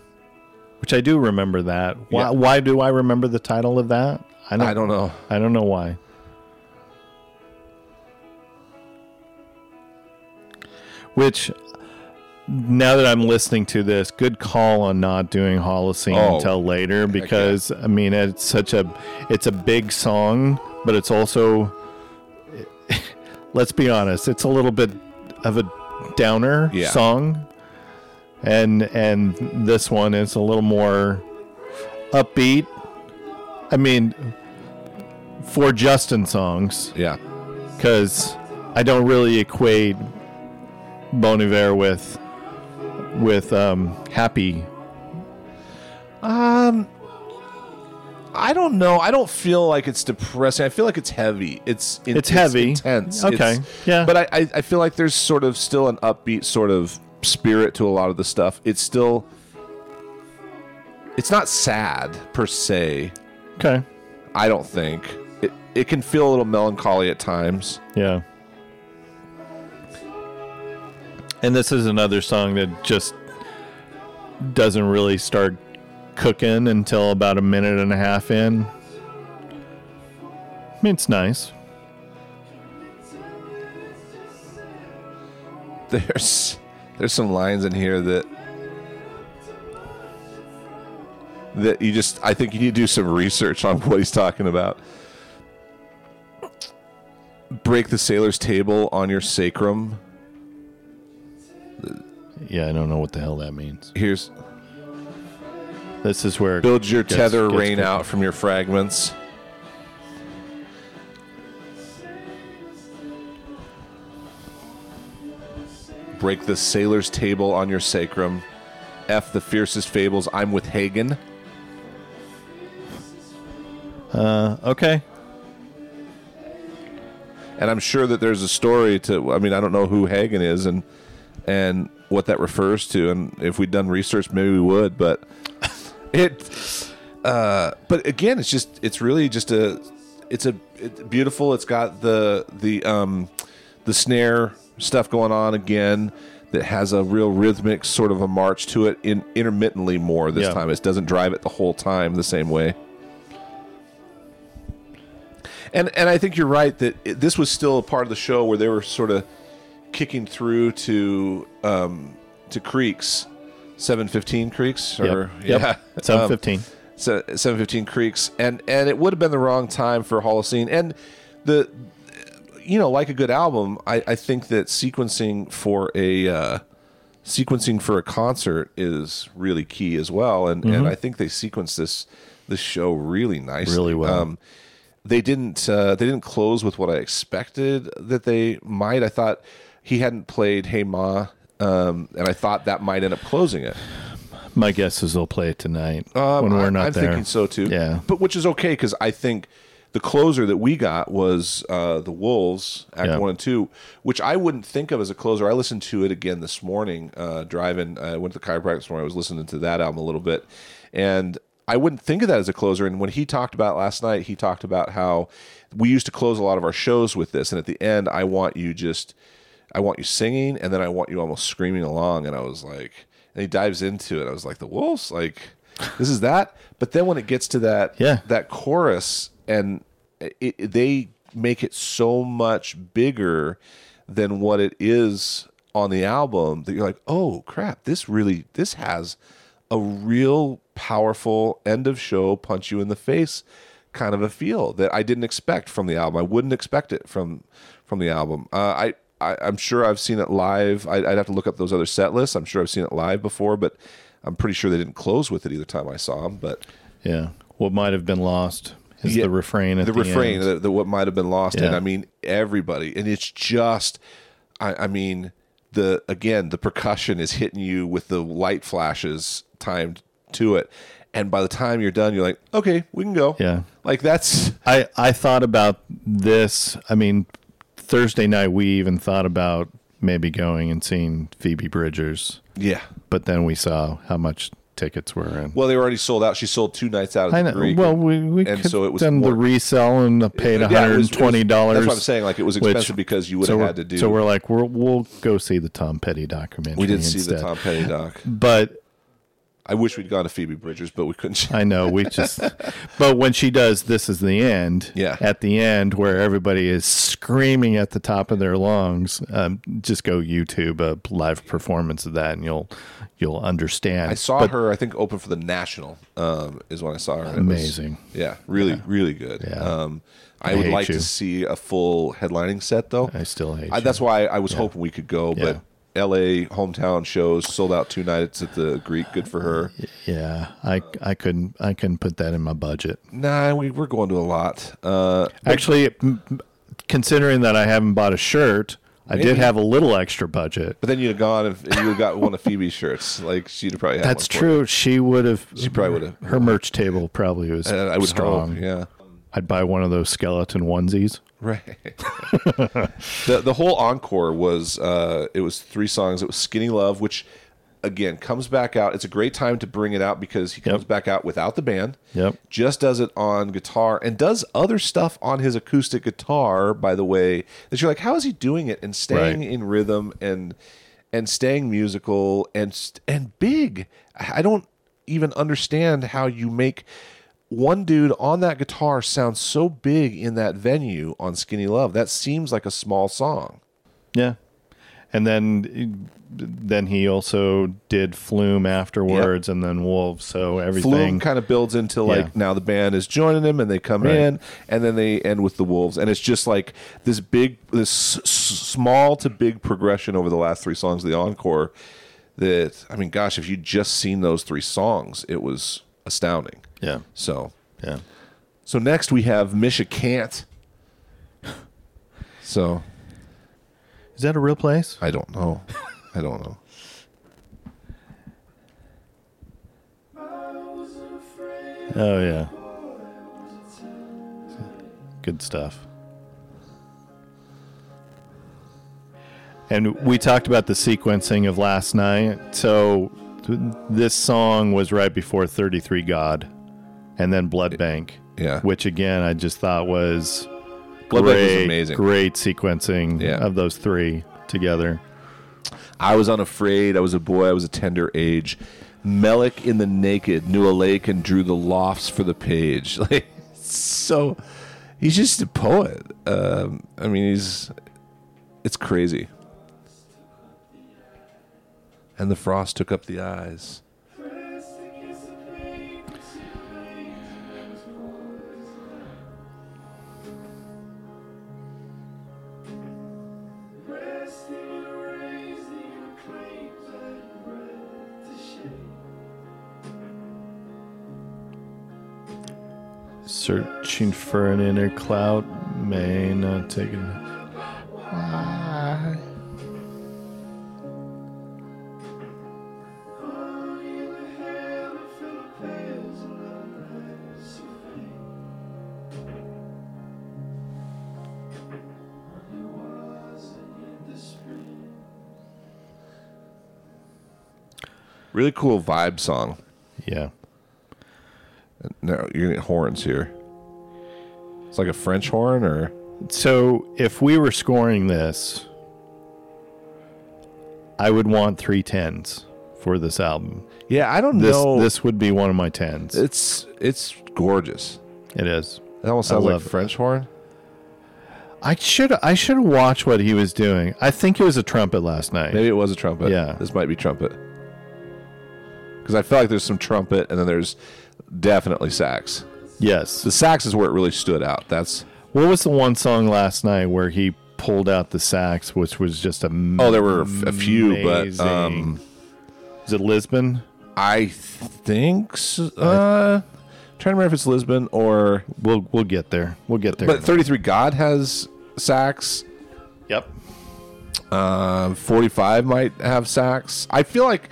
which I do remember that. Why, Yeah. why do I remember the title of that? I don't, I don't know. I don't know why. Which, now that I'm listening to this, good call on not doing Holocene Oh, until later because I mean it's such a it's a big song, but it's also let's be honest, it's a little bit of a downer Yeah. song. And and this one is a little more upbeat. I mean for Justin songs Yeah. because I don't really equate Bon Iver with with um, happy. Um, I don't know. I don't feel like it's depressing. I feel like it's heavy. It's in- It's heavy. intense. Okay. It's- Yeah. But I, I I feel like there's sort of still an upbeat sort of spirit to a lot of the stuff. It's still. It's not sad per se. Okay. I don't think it. It can feel a little melancholy at times. Yeah. And this is another song that just doesn't really start cooking until about a minute and a half in. It's nice. There's there's some lines in here that that you just I think you need to do some research on what he's talking about. Break the sailor's table on your sacrum. Yeah, I don't know what the hell that means. Here's This is where build your gets- tether gets rain out from your fragments. break the sailor's table on your sacrum. F the fiercest fables. I'm with Hagen. Uh, okay. and I'm sure that there's a story to. I mean, I don't know who Hagen is and and what that refers to, and if we'd done research, maybe we would. But it, uh, but again, it's just it's really just a it's a it's beautiful. It's got the the um the snare stuff going on again. That has a real rhythmic sort of a march to it, in intermittently more this Yeah. time. It doesn't drive it the whole time the same way. And and I think you're right that it, this was still a part of the show where they were sort of kicking through to um, to Creeks, seven fifteen Creeks, or Yep. yeah, Seven Um, so seven fifteen Creeks, and and it would have been the wrong time for Holocene, and the you know like a good album, I I think that sequencing for a uh, sequencing for a concert is really key as well, and and I think they sequenced this this show really nicely, Really well. Um, they didn't uh, they didn't close with what I expected that they might. I thought he hadn't played Hey Ma, um, and I thought that might end up closing it. My guess is they'll play it tonight Um, when we're not I'm there. thinking so too. Yeah. but which is okay because I think the closer that we got was uh, the Wolves Act Yeah. One and Two, which I wouldn't think of as a closer. I listened to it again this morning uh, driving. I went to the chiropractor this morning. I was listening to that album a little bit, and I wouldn't think of that as a closer. And when he talked about last night, he talked about how we used to close a lot of our shows with this, and at the end, I want you just. I want you singing, and then I want you almost screaming along. And I was like, and he dives into it. I was like, the wolves, like, this is that. But then when it gets to that, Yeah. that chorus, and it, it- they make it so much bigger than what it is on the album that you're like, oh crap, this really, this has a real powerful end of show punch you in the face kind of a feel that I didn't expect from the album. I wouldn't expect it from from the album. Uh, I, I I'm sure I've seen it live. I, I'd have to look up those other set lists. I'm sure I've seen it live before, but I'm pretty sure they didn't close with it either time I saw them. But yeah. What might have been lost is Yeah, the refrain at the, the, refrain that, that what might have been lost and i mean everybody and it's just I, I mean the again the percussion is hitting you with the light flashes timed to it and by the time you're done you're like okay we can go Yeah. like that's I, I thought about this. I mean, Thursday night, we even thought about maybe going and seeing Phoebe Bridgers, yeah but then we saw how much tickets were in. well they were already sold out she sold two nights out of I the know. Greek Well, we, we and could so it was done more- the resell and paid one was- and twenty dollars. that's what i'm saying like it was expensive because you would so have had to do So we're like, we're, we'll go see the Tom Petty documentary. we did see instead. the tom petty doc but i wish we'd gone to phoebe bridgers but we couldn't I know we just. but when she does, this is the end. Yeah. At the end, where everybody is screaming at the top of their lungs, um, just go YouTube a live performance of that, and you'll you'll understand. I saw But her, I think, open for the National. Um, is when I saw her. It was- Amazing. yeah, really, really good. Yeah. Um, I, I would like you. to see a full headlining set, though. I still hate. I, that's why I was hoping we could go, Yeah. but L.A. hometown shows sold out two nights at the Greek. Good for her. Yeah, I I couldn't I couldn't put that in my budget. Nah, we, we're going to a lot. Uh, Actually, considering that I haven't bought a shirt, I did have a little extra budget. but then you'd have gone and you have got one of Phoebe's shirts. Like she'd have probably had That's true. She would have. She probably would have. Her merch table probably was. And I would strong. hope, yeah. I'd buy one of those skeleton onesies. Right. the the whole encore was uh it was three songs. It was Skinny Love, which again comes back out. It's a great time to bring it out because he comes Yep. back out without the band. Yep. Just does it on guitar and does other stuff on his acoustic guitar, by the way, that you're like, how is he doing it and staying Right. in rhythm and and staying musical and and big. I I don't even understand how you make one dude on that guitar sounds so big in that venue on Skinny Love. That seems like a small song. Yeah. And then then he also did Flume afterwards and then Wolves. So everything Flume kind of builds into like Yeah. now the band is joining him and they come Right. in and then they end with the Wolves and it's just like this big this small to big progression over the last three songs of the encore that I mean gosh if you'd just seen those three songs it was astounding. Yeah. So Yeah. so next we have Michicant. So Is that a real place? I don't know. I don't know. Oh yeah. Good stuff. And we talked about the sequencing of last night. So this song was right before 33 God and then Blood Bank. Yeah. Which again I just thought was Blood Bank was great, amazing. great sequencing Yeah. of those three together. I was unafraid. I was a boy. I was a tender age. Melik in the naked knew a lake and drew the lofts for the page. Like so, he's just a poet. Um, I mean, he's it's crazy. And the frost took up the eyes. Searching for an inner cloud may not take it. Really cool vibe song. Yeah. No, you're gonna get horns here. It's like a French horn, or So if we were scoring this, I would want three tens for this album. yeah, I don't This know. this would be one of my tens. it's it's gorgeous. It is. It almost sounds like love it. French horn. I should I should watch what he was doing. I think it was a trumpet last night. Maybe it was a trumpet. Yeah. This might be trumpet. Because I feel like there's some trumpet and then there's definitely sax. Yes. The sax is where it really stood out. That's What was the one song last night where he pulled out the sax, which was just a oh, there were a f- a few, but um, is it Lisbon? I think so, uh, trying to remember if it's Lisbon or We'll we'll get there. We'll get there. but 33 God has sax. yep. Um, 45 might have sax. I feel like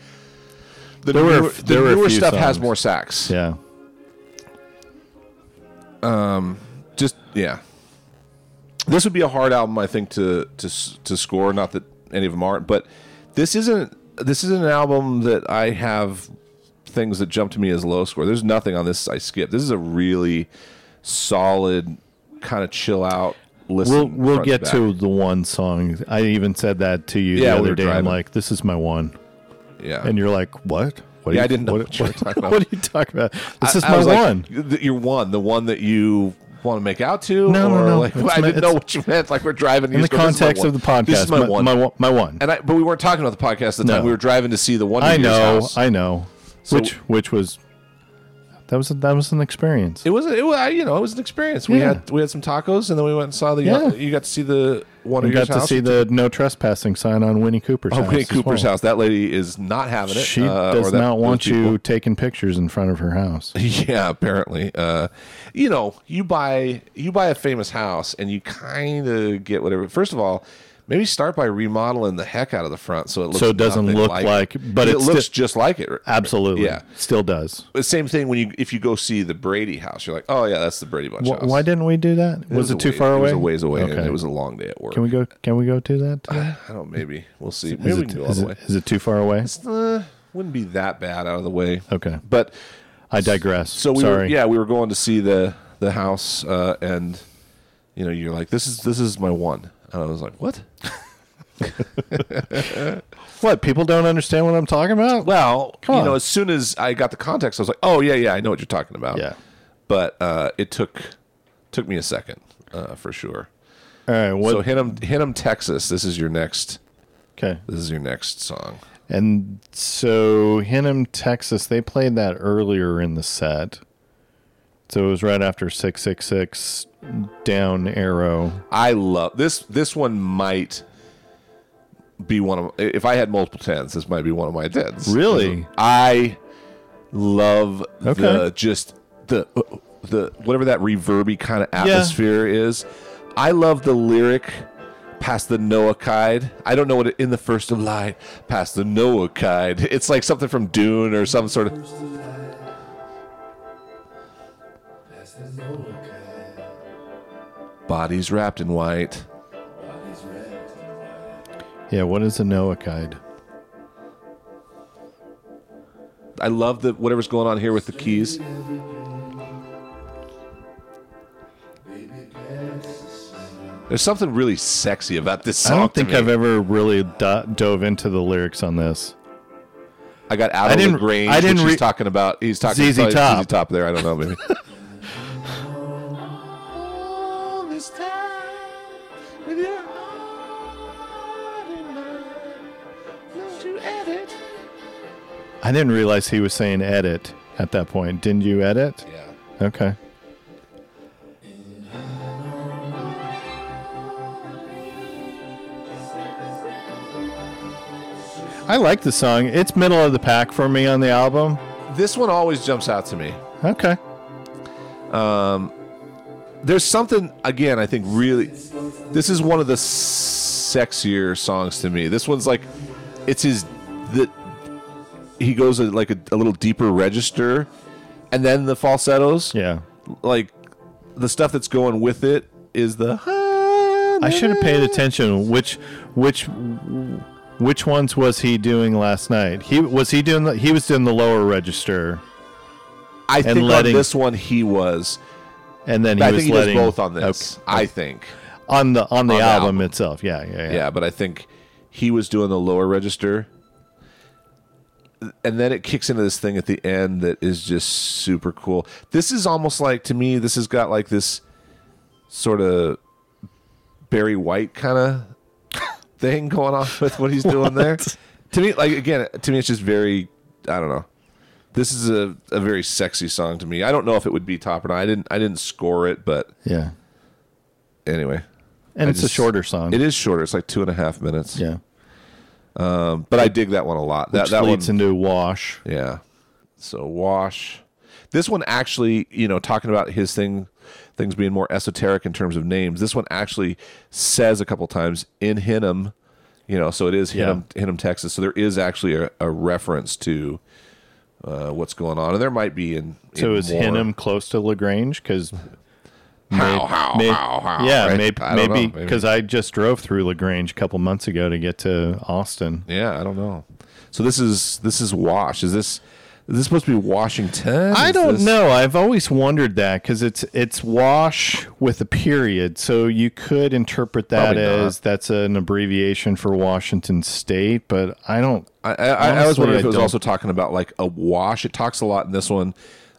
the There newer, the there were newer few stuff has more sax. Yeah. Um, just yeah. This would be a hard album, I think, to to to score. Not that any of them aren't, but this isn't. This isn't an album that I have things that jump to me as low score. There's nothing on this I skip. This is a really solid kind of chill out. Listen. We'll we'll get back. to the one song. I even said that to you Yeah, the other day. I'm like, this is my one, yeah. and you're like, what? What? Yeah, are I you- didn't know what, what you were talking about. What are you talking about? This is I- I my like, one. th- Your one, the one that you want to make out to. No, no, or no. Like, It's I my- didn't know what you meant. Like we're driving. In the context of the podcast, This is my, one. my, one- my one. And I, but we weren't talking about the podcast at the time. We were driving to see the one. I know, House. I know. So- which which was that was a, that was an experience. It was, it was, I- you know, it was an experience. We Yeah. had we had some tacos, and then we went and saw the. Yeah. You got to see the one We of got to see the no trespassing sign on Winnie Cooper's oh, house. Winnie Cooper's well. house. That lady is not having it. She uh, does that- not want people. you taking pictures in front of her house. Yeah, apparently. Uh, you know, you buy you buy a famous house, and you kind of get whatever. First of all, maybe start by remodeling the heck out of the front so it looks So it doesn't look like, like- but it looks sti- just like it. Absolutely. Yeah. Still does. The same thing when you if you go see the Brady house, you're like, oh yeah, that's the Brady Bunch Wh- house. why didn't we do that? Was, a it too ways- far away? It was a ways away, and it was a long day at work. Can we go? Can we go to that? today? I don't. Maybe we'll see. Maybe Is we it, can go all is, the it, way. is it too far away? Uh, wouldn't be that bad out of the way. Okay. But I digress. so we Sorry. were yeah we were going to see the the house uh, and you know you're like this is this is my one and I was like what What? People don't understand what I'm talking about? well Come you on. know as soon as I got the context I was like oh yeah yeah I know what you're talking about Yeah. but uh, it took took me a second uh, for sure All right. What? so Hinnom Hinnom Texas this is your next okay. this is your next song And so Hinnom, Texas, they played that earlier in the set. So it was right after 666 down arrow. I love this. This one might be one of. If I had multiple tens, this might be one of my tens. Really? I love the just the the whatever that reverby kind of atmosphere is. I love the lyric past the Noahide. I don't know what it, in the first of light, past the Noahide. It's like something from Dune or some sort of. Bodies wrapped in white. Yeah, what is a Noahide? I love the whatever's going on here with the keys. There's something really sexy about this song. I don't think. I've ever really do- dove into the lyrics on this. I got out I of didn't- the Grange. I didn't re- he's talking about. He's talking ZZ probably Top. ZZ Top there. I don't know. Maybe. I didn't realize he was saying edit at that point. Didn't you edit? yeah. Okay. I like the song. It's middle of the pack for me on the album. This one always jumps out to me. Okay. Um, There's something again. I think really, this is one of the sexier songs to me. This one's like, it's his the he goes a, like a, a little deeper register, and then the falsettos. Yeah. Like the stuff that's going with it is the. I should have paid attention. Which, which, which ones was he doing last night? He was he doing the he was doing the lower register, I think letting- on this one he was. and then he I was think he letting does both on this. Okay. I think. on the on the On the album, album. itself. Yeah, yeah, yeah. Yeah, but I think he was doing the lower register. And then it kicks into this thing at the end that is just super cool. This is almost like to me, this has got like this sort of Barry White kind of thing going on with what he's doing there. To me, like again, to me, it's just very. I don't know. This is a, a very sexy song to me. I don't know if it would be top or not. I didn't I didn't score it, but yeah. anyway, And I it's a shorter song. it is shorter. It's like two and a half minutes. Yeah. But I dig that one a lot. That Which that one, leads into Wash. yeah. So wash. This one actually, you know, talking about his thing, things being more esoteric in terms of names. This one actually says a couple times in Hinnom, you know, so it is Hinnom, Hinnom, Texas. So there is actually a, a reference to uh, what's going on, and there might be in. So in is more. Hinnom close to Lagrange? Because How, how, how, how, yeah, right? maybe I maybe because I just drove through Lagrange a couple months ago to get to Austin. yeah, I don't know. So this is this is Wash. Is this is this supposed to be Washington? I Is don't this- know. I've always wondered that because it's it's wash with a period, so you could interpret that as that's an abbreviation for Washington State. But I don't. I, I, I was wondering if it was don't- also talking about like a wash. It talks a lot in this one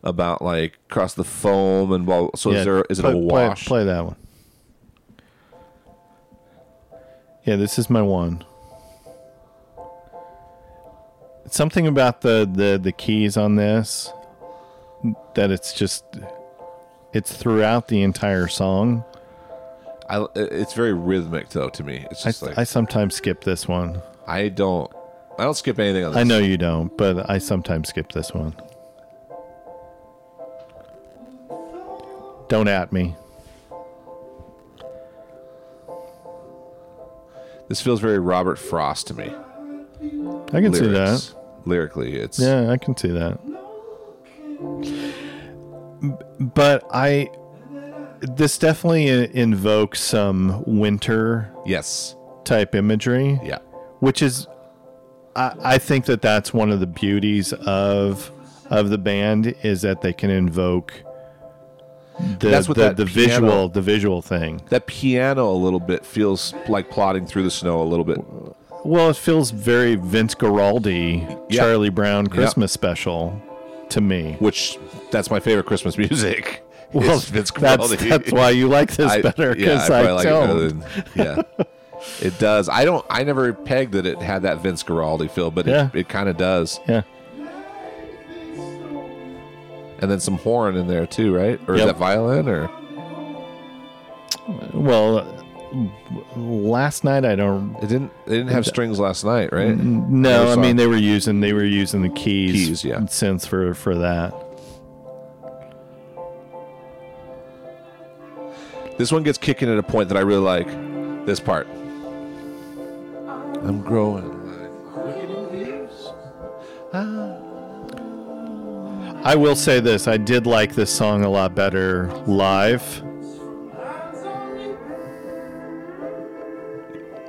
about like across the foam and well. So is there is it play, a wash? Play, play that one. Yeah, this is my one. Something about the the the keys on this that it's just it's throughout the entire song. I, it's very rhythmic though to me. It's I, just like I I, sometimes skip this one. I don't I don't skip anything on this. I know you don't, but I sometimes skip this one. Don't at me. this feels very Robert Frost to me. I can see that. Lyrically, it's Yeah, I can see that. But I, this definitely invokes some winter yes, type imagery, yeah. which is, I, I think that that's one of the beauties of of the band is that they can invoke the That's what the, that the piano- visual the visual thing. That piano a little bit feels like plodding through the snow a little bit. Well, it feels very Vince Guaraldi, Yeah. Charlie Brown Christmas special to me. Which that's my favorite Christmas music. Well, is Vince that's, Guaraldi. that's why you like this I- better yeah, because I I, probably like it don't. than- yeah, it does. I don't. I never pegged that it had that Vince Guaraldi feel, but Yeah. it, it kind of does. yeah, And then some horn in there too, right? Or is that violin? Or well, uh, last night I don't. it didn't. They didn't have strings last night, right? No, Never I mean they were using they were using the keys, Keys, yeah. synths for for that. This one gets kicking at a point that I really like. This part. I'm growing like quickening leaves. I will say this: I did like this song a lot better live.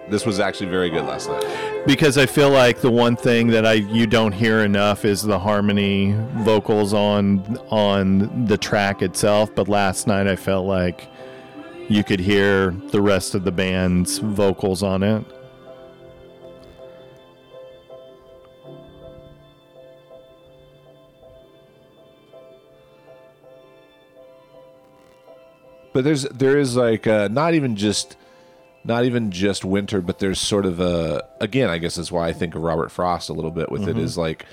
This was actually very good last night. because I feel like the one thing that I you don't hear enough is the harmony vocals on on the track itself. But last night I felt like you could hear the rest of the band's vocals on it. But there's there is like uh, not even just not even just winter, but there's sort of a again. I guess that's why I think of Robert Frost a little bit with it is like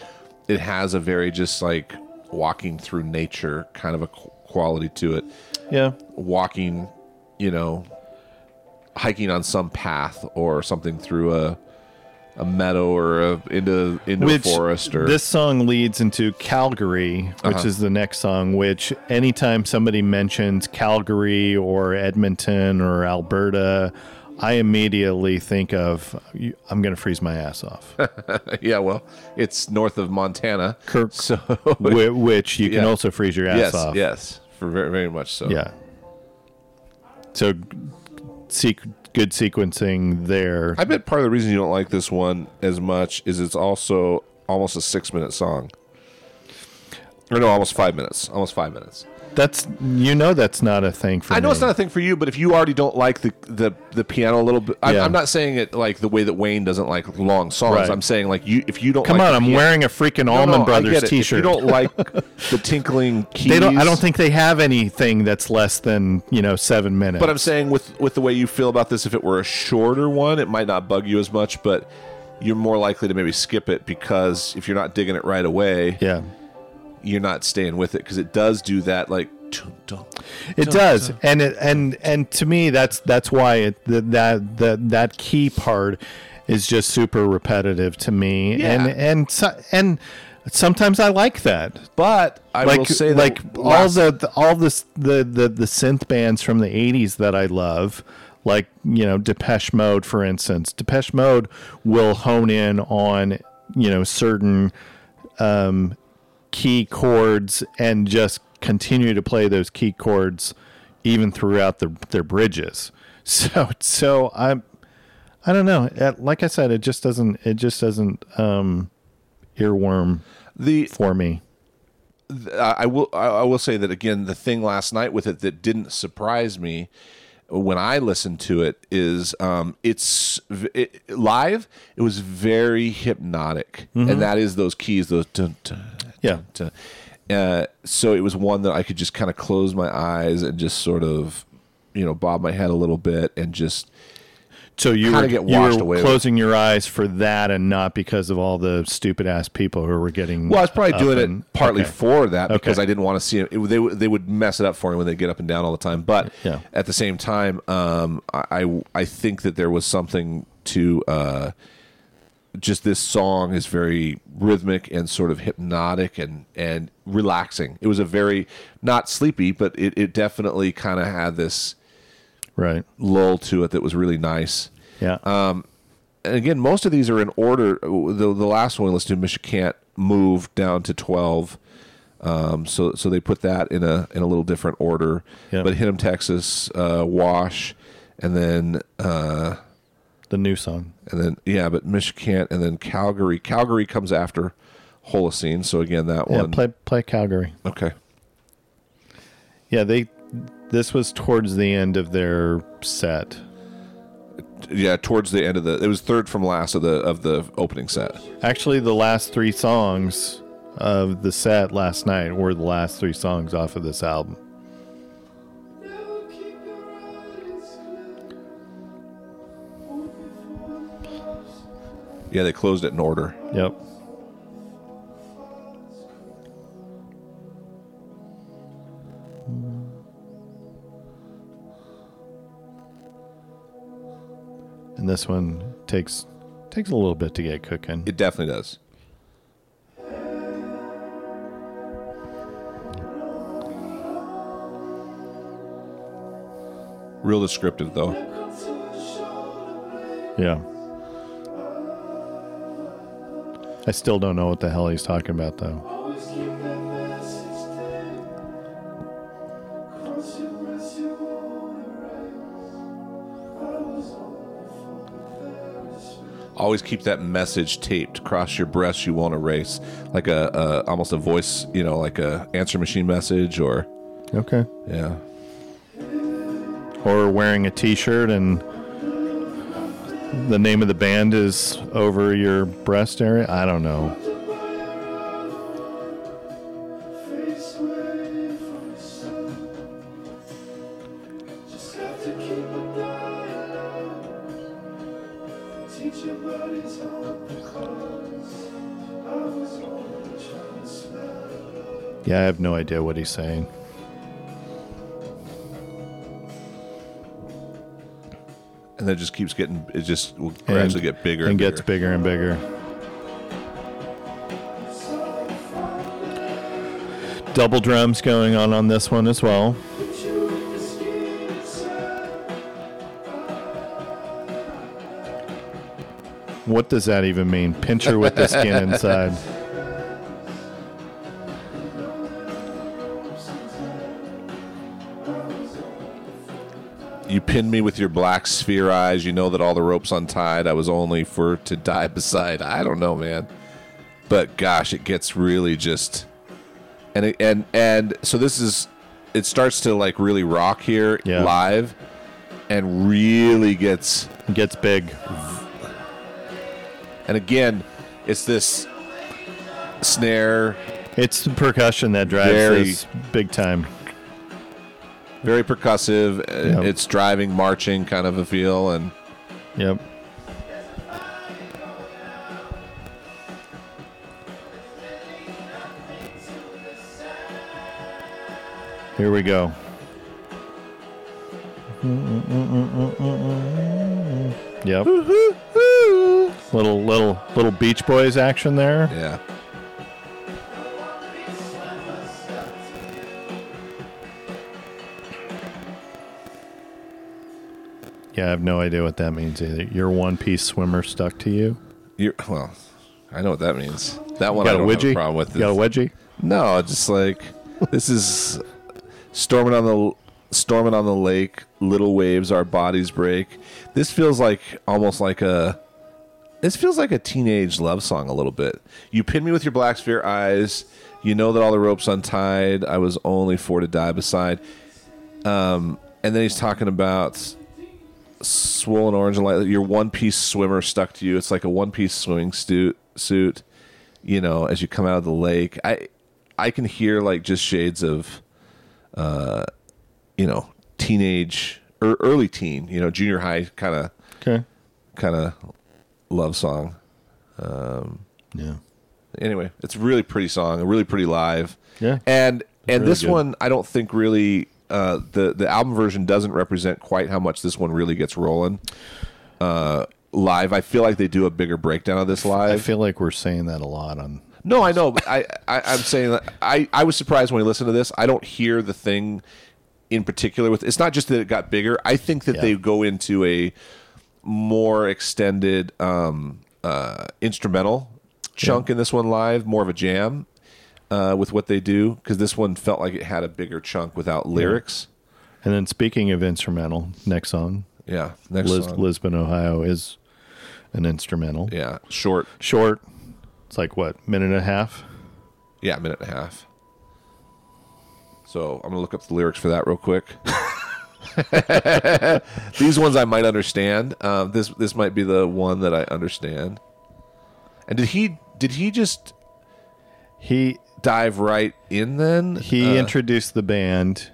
it has a very just like walking through nature kind of a quality to it. Yeah, Walking, you know, hiking on some path or something through a a meadow or a, into into which a forest or this song leads into Calgary, which Uh-huh. is the next song. Which anytime somebody mentions Calgary or Edmonton or Alberta. I immediately think of I'm going to freeze my ass off. yeah. Well, it's north of Montana, Kirk, so which you can Yeah. also freeze your ass yes, off. yes, for very very much so. Yeah. So, sequ- good sequencing there. I bet part of the reason you don't like this one as much is it's also almost a six minute song. Or no, almost five minutes. Almost five minutes. That's you know that's not a thing for me. I know me. it's not a thing for you, but if you already don't like the the, the piano a little bit, I'm, Yeah. I'm not saying it like the way that Wayne doesn't like long songs. Right. I'm saying like you if you don't Come like on, the I'm piano- wearing a freaking No, no, I Brothers. T-shirt. If you don't like the tinkling keys, they don't. I don't think they have anything that's less than you know seven minutes. But I'm saying with with the way you feel about this, if it were a shorter one, it might not bug you as much, but you're more likely to maybe skip it because if you're not digging it right away, yeah, you're not staying with it because it does do that like dun, dun, it dun, does, dun. and it and and to me that's that's why it that that that, that key part is just super repetitive to me, Yeah. and and so, and sometimes I like that. But I like will say that like all last- the, the all this the, the the synth bands from the 80s that I love like you know Depeche Mode for instance Depeche Mode will hone in on you know certain um, key chords and just continue to play those key chords even throughout the, their bridges so so I'm I don't know like I said it just doesn't it just doesn't um earworm the for me I I will I I will say that again. The thing last night with it that didn't surprise me when I listened to it is um, it's it, live. It was very hypnotic, and that is those keys, those dun, dun, Yeah. dun. Uh, so it was one that I could just kind of close my eyes and just sort of you know bob my head a little bit and just So you were, get you washed were away with closing your eyes for that and not because of all the stupid ass people who were getting. Well, I was probably doing and- it partly okay. for that because Okay. I didn't want to see it. it. They would- they would mess it up for me when they get up and down all the time. But Yeah. at the same time, um, I I- I think that there was something to uh, just this song is very rhythmic and sort of hypnotic and and relaxing. It was a very not sleepy, but it, it definitely kind of had this right. lull to it that was really nice. Yeah. Um, and again, most of these are in order. The the last one we listened to, Michicant moved down to twelve. Um, so so they put that in a in a little different order. Yeah. But Hinnom Texas, uh, Wash, and then uh, the new song. and then yeah, but Michicant and then Calgary. Calgary comes after Holocene. So again, that one Yeah. one. Play play Calgary. okay. Yeah. They. This was towards the end of their set. Yeah, towards the end of the, it was third from last of the of the opening set. Actually, the last three songs of the set last night were the last three songs off of this album. Yeah, they closed it in order. Yep. And this one takes takes a little bit to get cooking. It definitely does. Real descriptive though. Yeah. I still don't know what the hell he's talking about though. Always keep that message there. Cross your breast, you won't erase. I was only for the very sweet. Always keep that message taped. Cross your breast, you won't erase. Like a, a almost a voice, you know, like a answer machine message, or Okay. yeah. Or wearing a T-shirt and the name of the band is over your breast area. I don't know. Yeah, I have no idea what he's saying. And then it just keeps getting. It just will gradually get bigger and, and, gets bigger. and bigger. Double drums going on on this one as well. Put you in the skin inside. What does that even mean? Pincher with the skin inside. Pinned me with your black sphere eyes. You know that all the ropes untied. I was only for to die beside. I don't know, man. But gosh, it gets really just, and it, and and so this is, it starts to like really rock here Yeah. live, and really gets. Gets big. And again, it's this snare, It's the percussion that drives Very- this big time. Very percussive. Yep. It's driving, marching kind of a feel, and Yep. Here we go. Yep. little little little Beach Boys action there. yeah. Yeah, I have no idea what that means either. Your one piece swimmer stuck to you. You're, well, I know what that means. That one got I a don't have wedgie? a problem with. You got a wedgie? No, just like this is storming on the storming on the lake. Little waves, our bodies break. This feels like almost like a. This feels like a teenage love song a little bit. You pin me with your black sphere eyes. You know that all the ropes untied. I was only for to die beside. Um, and then he's talking about swollen orange and light. Your one piece swimmer stuck to you. It's like a one piece swimming suit. Suit. You know, as you come out of the lake, I I can hear like just shades of, uh, you know, teenage or early teen. You know, junior high kind of Okay. kind of love song. Um, Yeah. Anyway, it's a really pretty song, a really pretty live. Yeah. And and really this good. one I don't think really uh, the the album version doesn't represent quite how much this one really gets rolling. Uh, live, I feel like they do a bigger breakdown of this live. I feel like we're saying that a lot on No, I know, I, I I'm saying that I I was surprised when I listened to this. I don't hear the thing in particular with. It's not just that it got bigger. I think that Yeah. they go into a more extended um, uh, instrumental chunk in this one live, more of a jam uh, with what they do because this one felt like it had a bigger chunk without lyrics. And then speaking of instrumental, next song, Yeah, next Lis- song. Lisbon, Ohio is an instrumental. Yeah, short. Short. It's like what, minute and a half? Yeah, minute and a half. So I'm gonna look up the lyrics for that real quick. These ones I might understand. Um, this this might be the one that I understand. And did he did he just He dive right in then? he Uh, introduced the band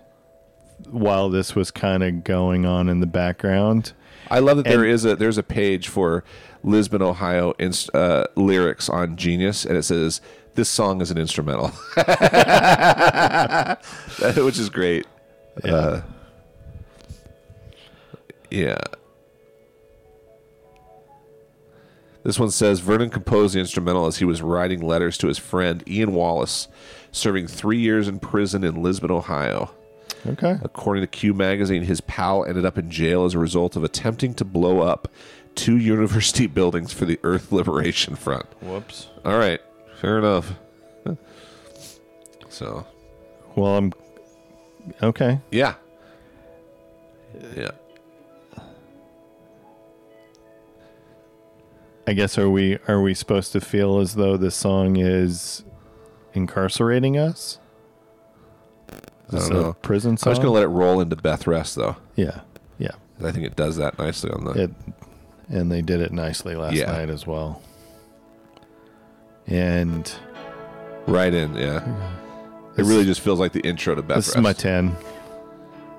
while this was kind of going on in the background. I love that there and- is a there's a page for Lisbon, Ohio inst- uh, lyrics on Genius, and it says this song is an instrumental, which is great. Yeah. Uh, yeah. This one says Vernon composed the instrumental as he was writing letters to his friend Ian Wallace, serving three years in prison in Lisbon, Ohio. Okay. According to Q Magazine, his pal ended up in jail as a result of attempting to blow up two university buildings for the Earth Liberation Front. Whoops. All right, fair enough. So, Well, I'm okay. yeah. Yeah. I guess are we are we supposed to feel as though this song is incarcerating us? Is I don't a know. prison I'm just going to let it roll into Beth Rest, though. yeah, yeah. I think it does that nicely on the. It, and they did it nicely last Yeah. night as well. And Right in, yeah. It really just feels like the intro to Beth Rest. this is Rest. my ten.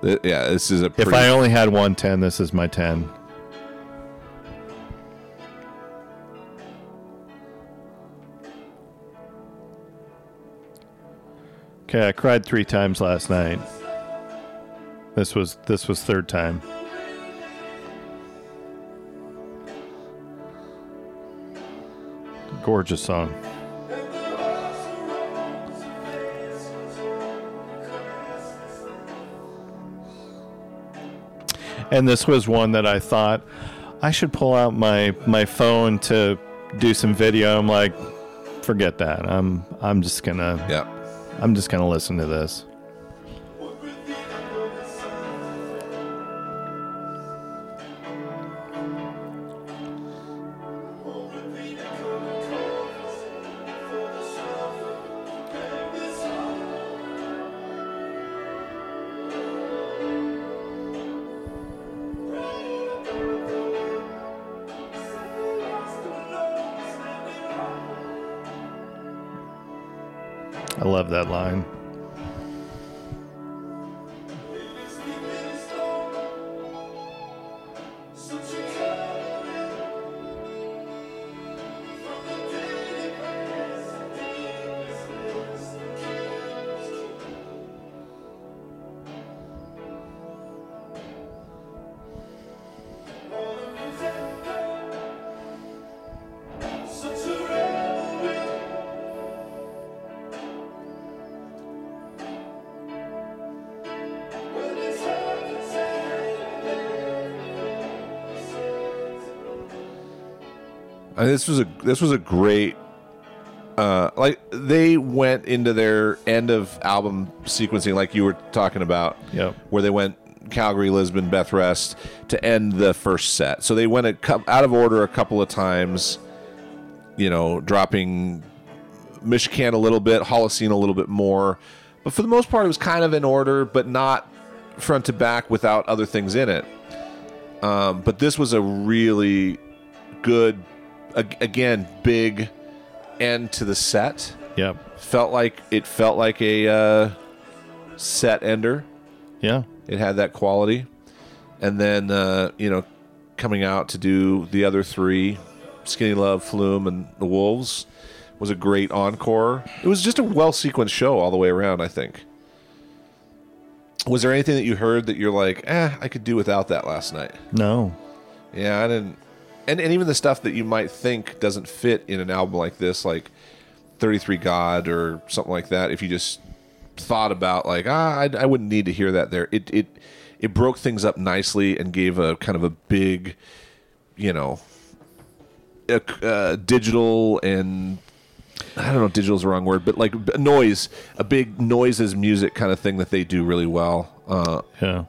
Th- yeah, this is a If pretty. I only had one ten, this is my ten. Okay, I cried three times last night. This was this was third time. Gorgeous song. And this was one that I thought I should pull out my my phone to do some video. I'm like, forget that. I'm I'm just gonna yeah. I'm just gonna listen to this. This was a this was a great uh like they went into their end of album sequencing like you were talking about Yep. where they went Calgary, Lisbon, Beth Rest to end the first set. So they went out of order a couple of times, you know, dropping Michicant a little bit, Holocene a little bit more. But for the most part, it was kind of in order, but not front to back without other things in it. Um, but this was a really good, again, big end to the set. Yeah, Felt like it felt like a uh, set ender. Yeah. It had that quality. And then, uh, you know, coming out to do the other three, Skinny Love, Flume, and the Wolves, was a great encore. It was just a well sequenced show all the way around, I think. Was there anything that you heard that you're like, eh, I could do without that last night? No. Yeah, I didn't. And, and even the stuff that you might think doesn't fit in an album like this, like 33 God or something like that, if you just thought about like, ah, I, I wouldn't need to hear that there. It, it, it broke things up nicely and gave a kind of a big, you know, a, uh, digital and I don't know digital is the wrong word, but like noise, a big noises music kind of thing that they do really well. Uh, Yeah.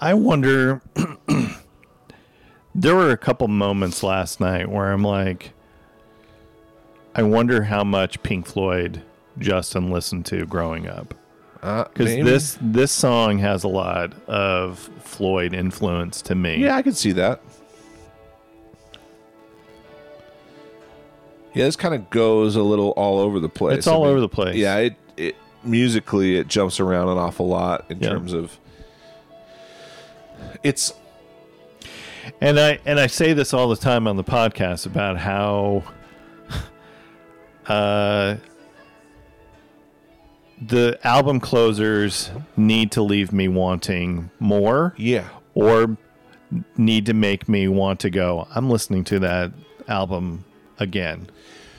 I wonder. there were a couple moments last night where I'm like, I wonder how much Pink Floyd Justin listened to growing up. uh, Because maybe. this this song has a lot of Floyd influence to me. Yeah, I could see that. Yeah, this kind of goes a little all over the place. It's all over the place. Yeah, it, it musically it jumps around an awful lot in Yeah. terms of it's And I and I say this all the time on the podcast about how uh the album closers need to leave me wanting more yeah. or need to make me want to go I'm listening to that album again.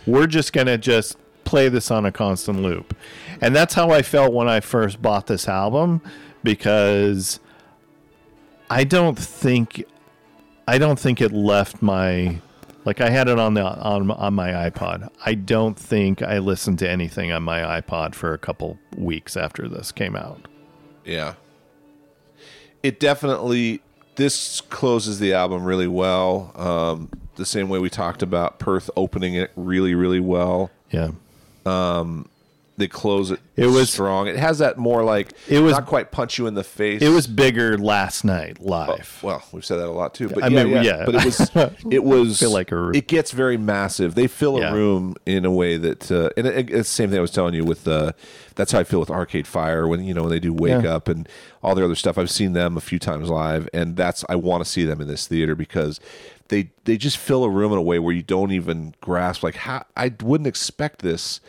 We're just going to just play this on a constant loop. And that's how I felt when I first bought this album because I don't think I don't think it left my like I had it on the on on my iPod. I don't think I listened to anything on my iPod for a couple weeks after this came out. Yeah. It definitely this closes the album really well. Um, the same way we talked about Perth opening it really, really well. Yeah. They close it. It was- strong. It has that more like It was- not quite punch you in the face. It was bigger last night live. well, we've said that a lot too. But I yeah, mean, yeah, yeah. But it was it was feel like a- it gets very massive. They fill a room in a way that uh, and it, it's the same thing I was telling you with uh, that's how I feel with Arcade Fire when you know when they do Wake Yeah. Up and all their other stuff. I've seen them a few times live, and that's I want to see them in this theater because they they just fill a room in a way where you don't even grasp like how I wouldn't expect this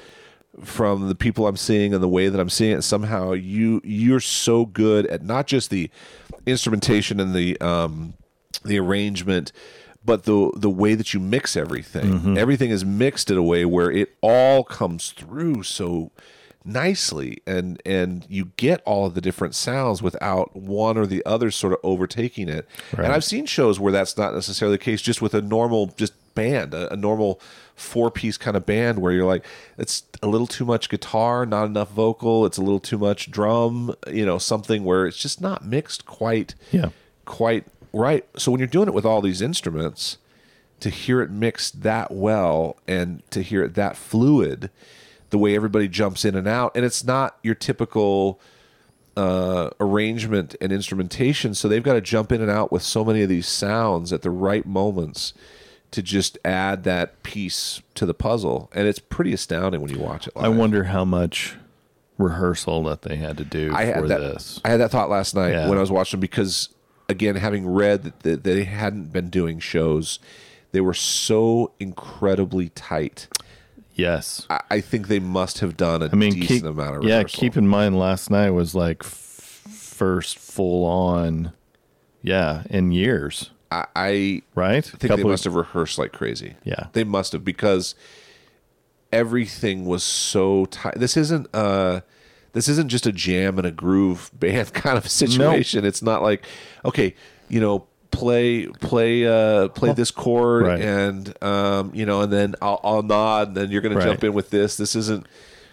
from the people I'm seeing and the way that I'm seeing it. Somehow you you're so good at not just the instrumentation and the um, the arrangement, but the the way that you mix everything. Everything is mixed in a way where it all comes through so nicely and and you get all of the different sounds without one or the other sort of overtaking it and i've seen shows where that's not necessarily the case just with a normal just band a, a normal four piece kind of band where you're like it's a little too much guitar not enough vocal it's a little too much drum you know something where it's just not mixed quite Yeah. quite right so when you're doing it with all these instruments to hear it mixed that well and to hear it that fluid the way everybody jumps in and out and it's not your typical uh, arrangement and instrumentation so they've got to jump in and out with so many of these sounds at the right moments to just add that piece to the puzzle and it's pretty astounding when you watch it live. I wonder how much rehearsal that they had to do I had for that. this. I had that thought last night Yeah. when I was watching because, again, having read that that they hadn't been doing shows, they were so incredibly tight. Yes. I, I think they must have done a I mean, decent keep, amount of yeah, keep in mind last night was like f- first full on, yeah, in years, I, I right? think they must have rehearsed like crazy. Yeah. they must have because everything was so tight. This isn't uh this isn't just a jam and a groove band kind of situation. It's not like okay, you know, play play uh play this chord Right. and um you know and then I'll, I'll nod and then you're going Right. to jump in with this. This isn't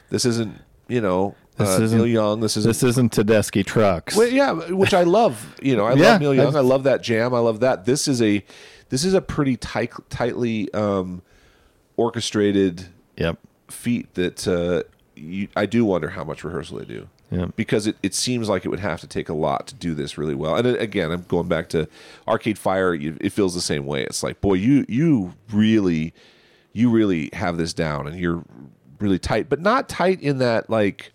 this isn't, you know, This uh, isn't- Neil Young. This isn't This isn't Tedeschi trucks. well, yeah, which I love. You know, I Yeah, love Neil Young. I- I love that jam. I love that. This is a this is a pretty tight, tightly um, orchestrated Yep. feat that uh, you, I do wonder how much rehearsal they do. Yeah. Because it, it seems like it would have to take a lot to do this really well. And again, I'm going back to Arcade Fire. It feels the same way. It's like, boy, you you really you really have this down, and you're really tight, but not tight in that like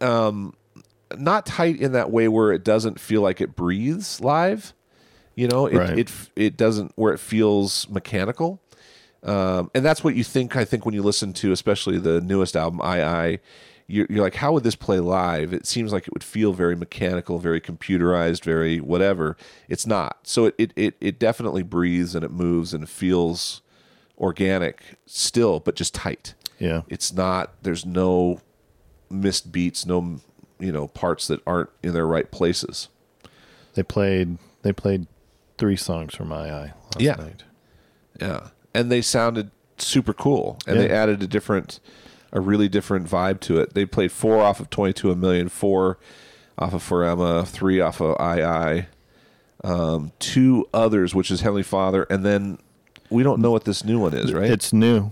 not tight in that way where it doesn't feel like it breathes live. You know, it Right. it it doesn't where it feels mechanical. Um, and that's what you think. I think when you listen to, especially the newest album, I I, you're, you're like, how would this play live? It seems like it would feel very mechanical, very computerized, very whatever. It's not. So it it it, it definitely breathes and it moves and it feels organic still, but just tight. Yeah. It's not. There's no missed beats, no you know parts that aren't in their right places. They played. They played three songs from My Eye last Yeah. night. Yeah, and they sounded super cool, and they added a different, a really different vibe to it. They played four off of Twenty Two a Million, four off of For Emma, three off of I I, um, two others, which is Heavenly Father, and then we don't know what this new one is, right? It's new.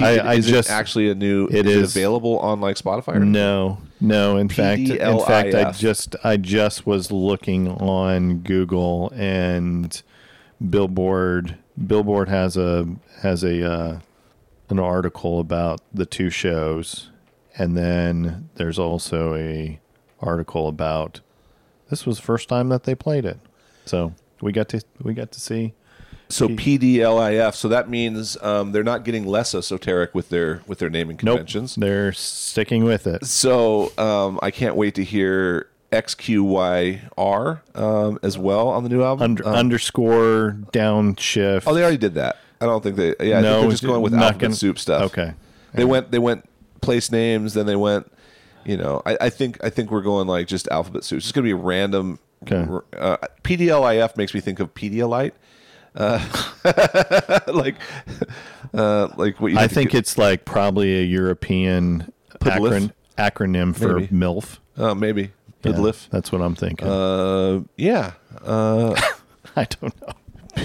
I, I is it just actually a new. it is, is- it available on like Spotify. Or No, no. In fact, in fact, I just I just was looking on Google and Billboard. Billboard has a has a uh, an article about the two shows, and then there's also a article about this was the first time that they played it. So we got to we got to see. So PDLIF. So that means um, they're not getting less esoteric with their with their naming Nope, conventions. they're sticking with it. So um, I can't wait to hear XQYR um, as well on the new album. Under, Um, underscore downshift. oh, they already did that. I don't think they. Yeah, I No, think they're just going with alphabet gonna- soup stuff. Okay. They went. They went place names. Then they went. You know, I, I think I think we're going like just alphabet soup. It's just gonna be random Okay. Uh, PDLIF makes me think of Pedialyte. Uh, like, uh, like what you. I think it's like probably a European acron- acronym for Maybe. MILF. uh, maybe Yeah, Pidlif. that's what I'm thinking. Uh, yeah. Uh, I don't know.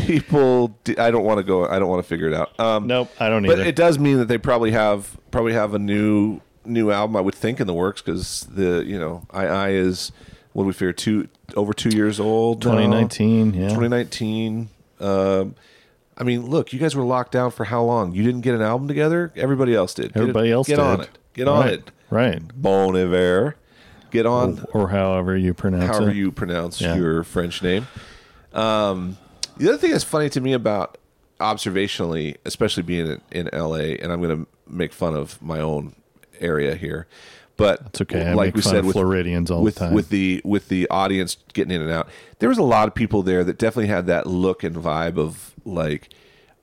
people. d- I don't want to go. I don't want to figure it out. Um, Nope, I don't either. but either. it does mean that they probably have probably have a new new album. I would think in the works because the you know I I is what do we figure two over two years old. now? 2019, yeah. 2019. Um, I mean, look, you guys were locked down for how long? You didn't get an album together. Everybody else did. Get it- Everybody else get did. on it. Get on right, it. Right. Bon Iver. Get on. Or however you pronounce however it. you pronounce Yeah. your French name. Um, the other thing that's funny to me about observationally, especially being in, in LA, and I'm going to make fun of my own area here, but It's okay. I like we said with Floridians all with the time. with the with the audience getting in and out, there was a lot of people there that definitely had that look and vibe of like,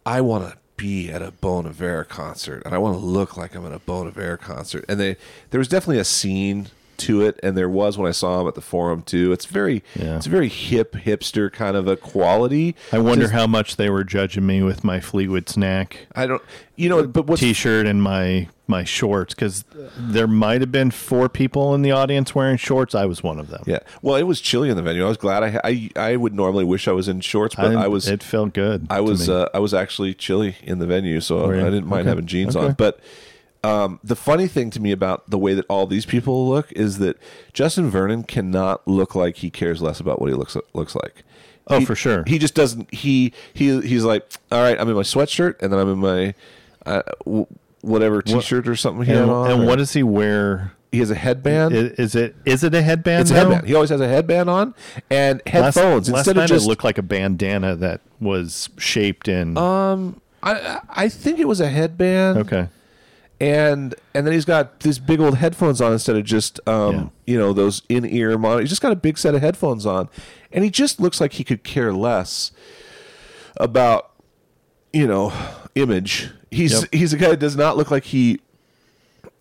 I want to be at a Bon Iver concert and I want to look like I'm at a Bon Iver concert, and they there was definitely a scene to it, and there was when I saw him at the forum too. It's very Yeah. it's a very hip hipster kind of a quality. I wonder Just- how much they were judging me with my Fleetwood Mac I don't you know, but what's t-shirt and my my shorts because there might have been four people in the audience wearing shorts. I was one of them. yeah. Well, it was chilly in the venue. I was glad I I I would normally wish I was in shorts, but I, was It felt good. I was uh, I was actually chilly in the venue, so I didn't mind Okay. having jeans Okay. on. But um, the funny thing to me about the way that all these people look is that Justin Vernon cannot look like he cares less about what he looks looks like. Oh, He- for sure. He just doesn't. He he he's like, all right, I'm in my sweatshirt, and then I'm in my uh, whatever t-shirt or something he and, on. and or- what does he wear? he has a headband. Is it is it a headband? it's a headband. He always has a headband on and headphones last instead night of just it looked like a bandana that was shaped in. um. I I think it was a headband. okay. And and then he's got these big old headphones on instead of just um you know those in ear monitor. He's just got a big set of headphones on, and he just looks like he could care less about you know image. He's Yep. he's a guy that does not look like he,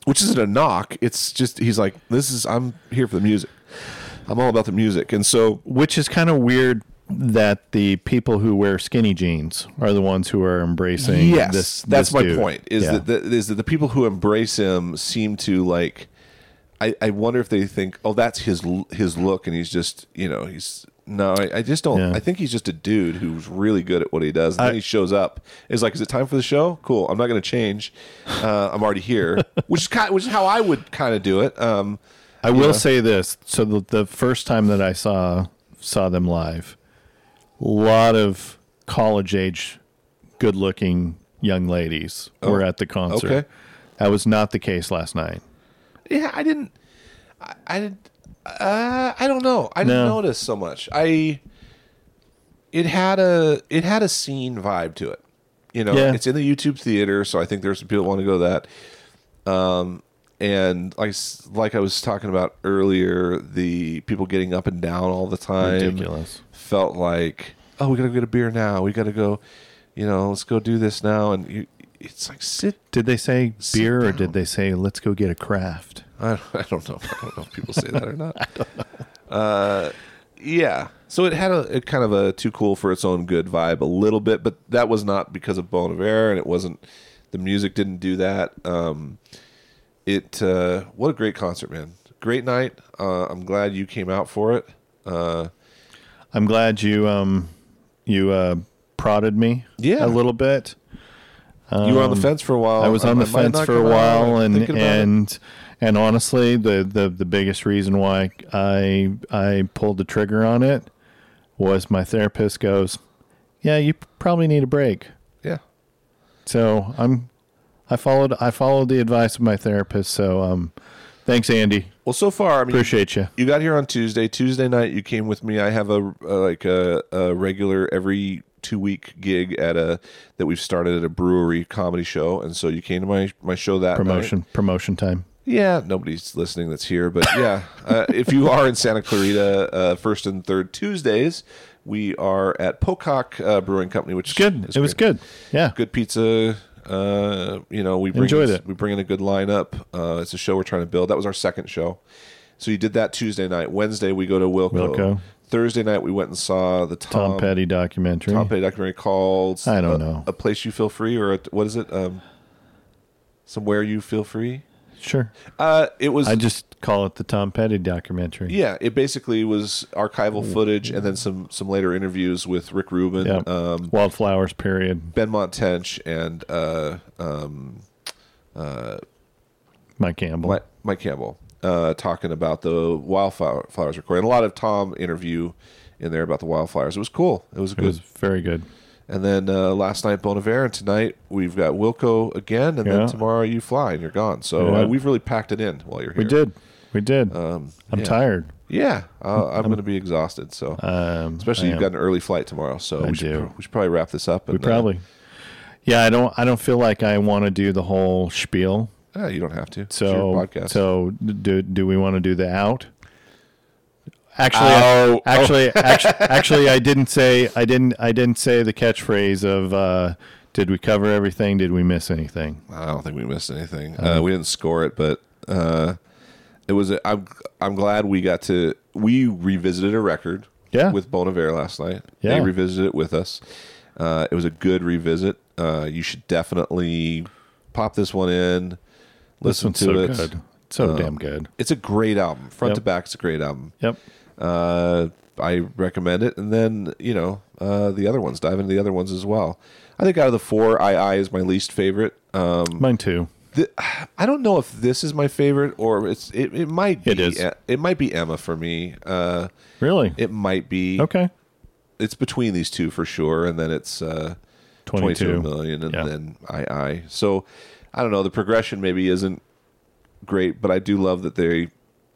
which isn't a knock. It's just he's like this is I'm here for the music. I'm all about the music, and so Which is kind of weird that the people who wear skinny jeans are the ones who are embracing yes, this. that's this my dude. point. Is Yeah. that the, is that the people who embrace him seem to like? I, I wonder if they think, oh, that's his his look, and he's just you know he's no, I, I just don't. Yeah. I think he's just a dude who's really good at what he does. And then he shows up. Is like, is it time for the show? Cool. I'm not going to change. Uh, I'm already here, which is kind, which is how I would kind of do it. Um, I will know? say this: so the, the first time that I saw saw them live, lot of college age, good looking young ladies were at the concert. Oh, okay. That was not the case last night. yeah, I didn't. I, I didn't. Uh, I don't know. I didn't No. notice so much. I. It had a it had a scene vibe to it. You know, Yeah. it's in the YouTube theater, so I think there's some people that want to go to that. Um, and like like I was talking about earlier, the people getting up and down all the time Ridiculous. Felt like, oh, we gotta get a beer now. We gotta go, you know, let's go do this now. And you, it's like sit Did they say beer or did they say let's go get a craft? I, I don't know. I don't know if people say that or not. Don't. Uh, yeah. So it had a, a kind of a too cool for its own good vibe a little bit, but that was not because of Bon Iver, and it wasn't. The music didn't do that. Um, it. Uh, what a great concert, man! Great night. Uh, I'm glad you came out for it. Uh, I'm glad you um you uh prodded me Yeah. a little bit. you were on the fence for a while. Um, I was on the might fence for a while, I'm and it. and and honestly, the, the the biggest reason why I I pulled the trigger on it was my therapist goes, "Yeah, you probably need a break." yeah. So I'm I followed I followed the advice of my therapist. So um, thanks, Andy. Well, so far, I mean, Appreciate you. You got here on Tuesday. Tuesday night, you came with me. I have a, a like a, a regular every two week gig at a that we've started at a brewery comedy show, and so you came to my my show that Promotion night. promotion time. Yeah, nobody's listening that's here, but yeah, uh, if you are in Santa Clarita, uh, first and third Tuesdays, we are at Pocock uh, Brewing Company, which is Good. It was great. good. Yeah. Good pizza. Uh, you know, we bring Enjoyed in, it. We bring in a good lineup. Uh, it's a show we're trying to build. That was our second show. So you did that Tuesday night. Wednesday we go to Wilco. Wilco. Thursday night we went and saw the Tom, Tom Petty documentary. Tom Petty documentary called I don't uh, know. a place you feel free or a, what is it? Um, somewhere you feel free. Sure. Uh, it was I just call it the Tom Petty documentary. yeah. It basically was archival footage and then some some later interviews with Rick Rubin, Yep. um, Wildflowers period. Benmont Tench, and uh, um, Mike Campbell. Mike, Mike Campbell uh, talking about the wildflowers recording. A lot of Tom interview in there about the wildflowers. It was cool. It was It good. was very good. And then uh, last night Bon Iver, and tonight we've got Wilco again, and Yeah. then tomorrow you fly and you're gone. So Yeah. uh, we've really packed it in while you're here. We did. We did. Um, I'm yeah. tired. Yeah, uh, I'm, going to be exhausted. So Um, especially you've got an early flight tomorrow, so I we should, do. we should probably wrap this up. We And, uh, probably. Yeah, I don't. I don't feel like I want to do the whole spiel. uh, you don't have to. So, so do do we want to do the out? Actually, Out. actually, actually, actually, I didn't say. I didn't. I didn't say the catchphrase of. Uh, did we cover everything? Did we miss anything? I don't think we missed anything. Uh-huh. Uh, we didn't score it, but uh, it was. A, I'm I'm glad we got to. We revisited a record. Yeah. With Bon Iver last night. Yeah. They revisited it with us. Uh, it was a good revisit. Uh, you should definitely pop this one in. Listen to so it. good. So damn good. It's a great album. Front Yep. to back, it's a great album. Yep. Uh, I recommend it. And then, you know, uh, the other ones, dive into the other ones as well. I think out of the four, I I is my least favorite. Um, Mine too. th- I don't know if this is my favorite or it's it, it might be It is. it might be Emma for me. Uh, Really? it might be okay. It's between these two for sure, and then it's uh, 22. 22 million, and Yeah. then I I. So I don't know. The progression maybe isn't great, but I do love that they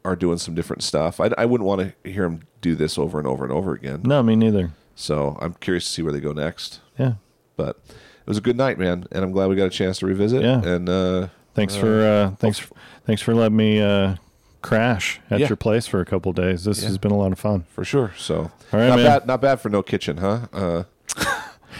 are doing some different stuff. I, I wouldn't want to hear them do this over and over and over again. No, me neither. So I'm curious to see where they go next. Yeah. But it was a good night, man, and I'm glad we got a chance to revisit. Yeah. And uh, Thanks for uh, thanks thanks for letting me uh, crash at Yeah. your place for a couple of days. This Yeah. has been a lot of fun. for sure. So All right, not man. bad. Not bad for no kitchen, huh?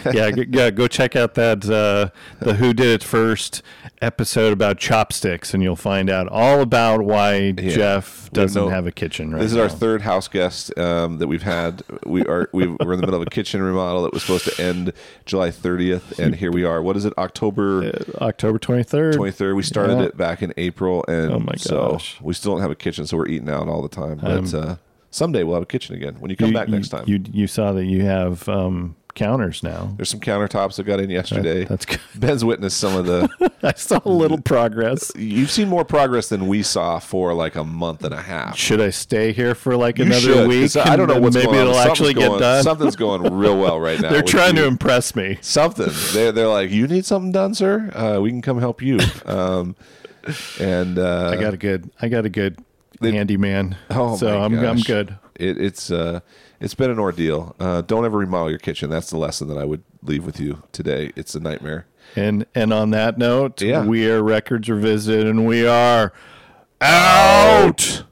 Uh, yeah, g- yeah. Go check out that uh, the Who Did It First episode about chopsticks, and you'll find out all about why Jeff doesn't no- have a kitchen right this is our third house guest um, that we've had. We are we we're in the middle of a kitchen remodel that was supposed to end July 30th, and here we are. What is it? October October twenty third. 23rd. We started Yeah. it back in April, and Oh my so gosh. we still don't have a kitchen, so we're eating out all the time. But Um, uh, someday we'll have a kitchen again when you come You, back next time. You you saw that you have um, counters now. There's some countertops that got in yesterday. That's good. Ben's witnessed some of the. I saw a little progress. You've seen more progress than we saw for like a month and a half. Should I stay here for like You another should, week? I don't know what's maybe going on. it'll Something's actually going- get done. Something's going real well right now. They're trying you. to impress me. something. They're they're like, you need something done, sir. Uh, we can come help you. Um, and uh, I got a good. I got a good They- handyman. Oh so I'm I'm good. It, it's uh, it's been an ordeal. Uh, don't ever remodel your kitchen. That's the lesson that I would leave with you today. It's a nightmare. And and on that note, Yeah. we are records revisited, and we are out.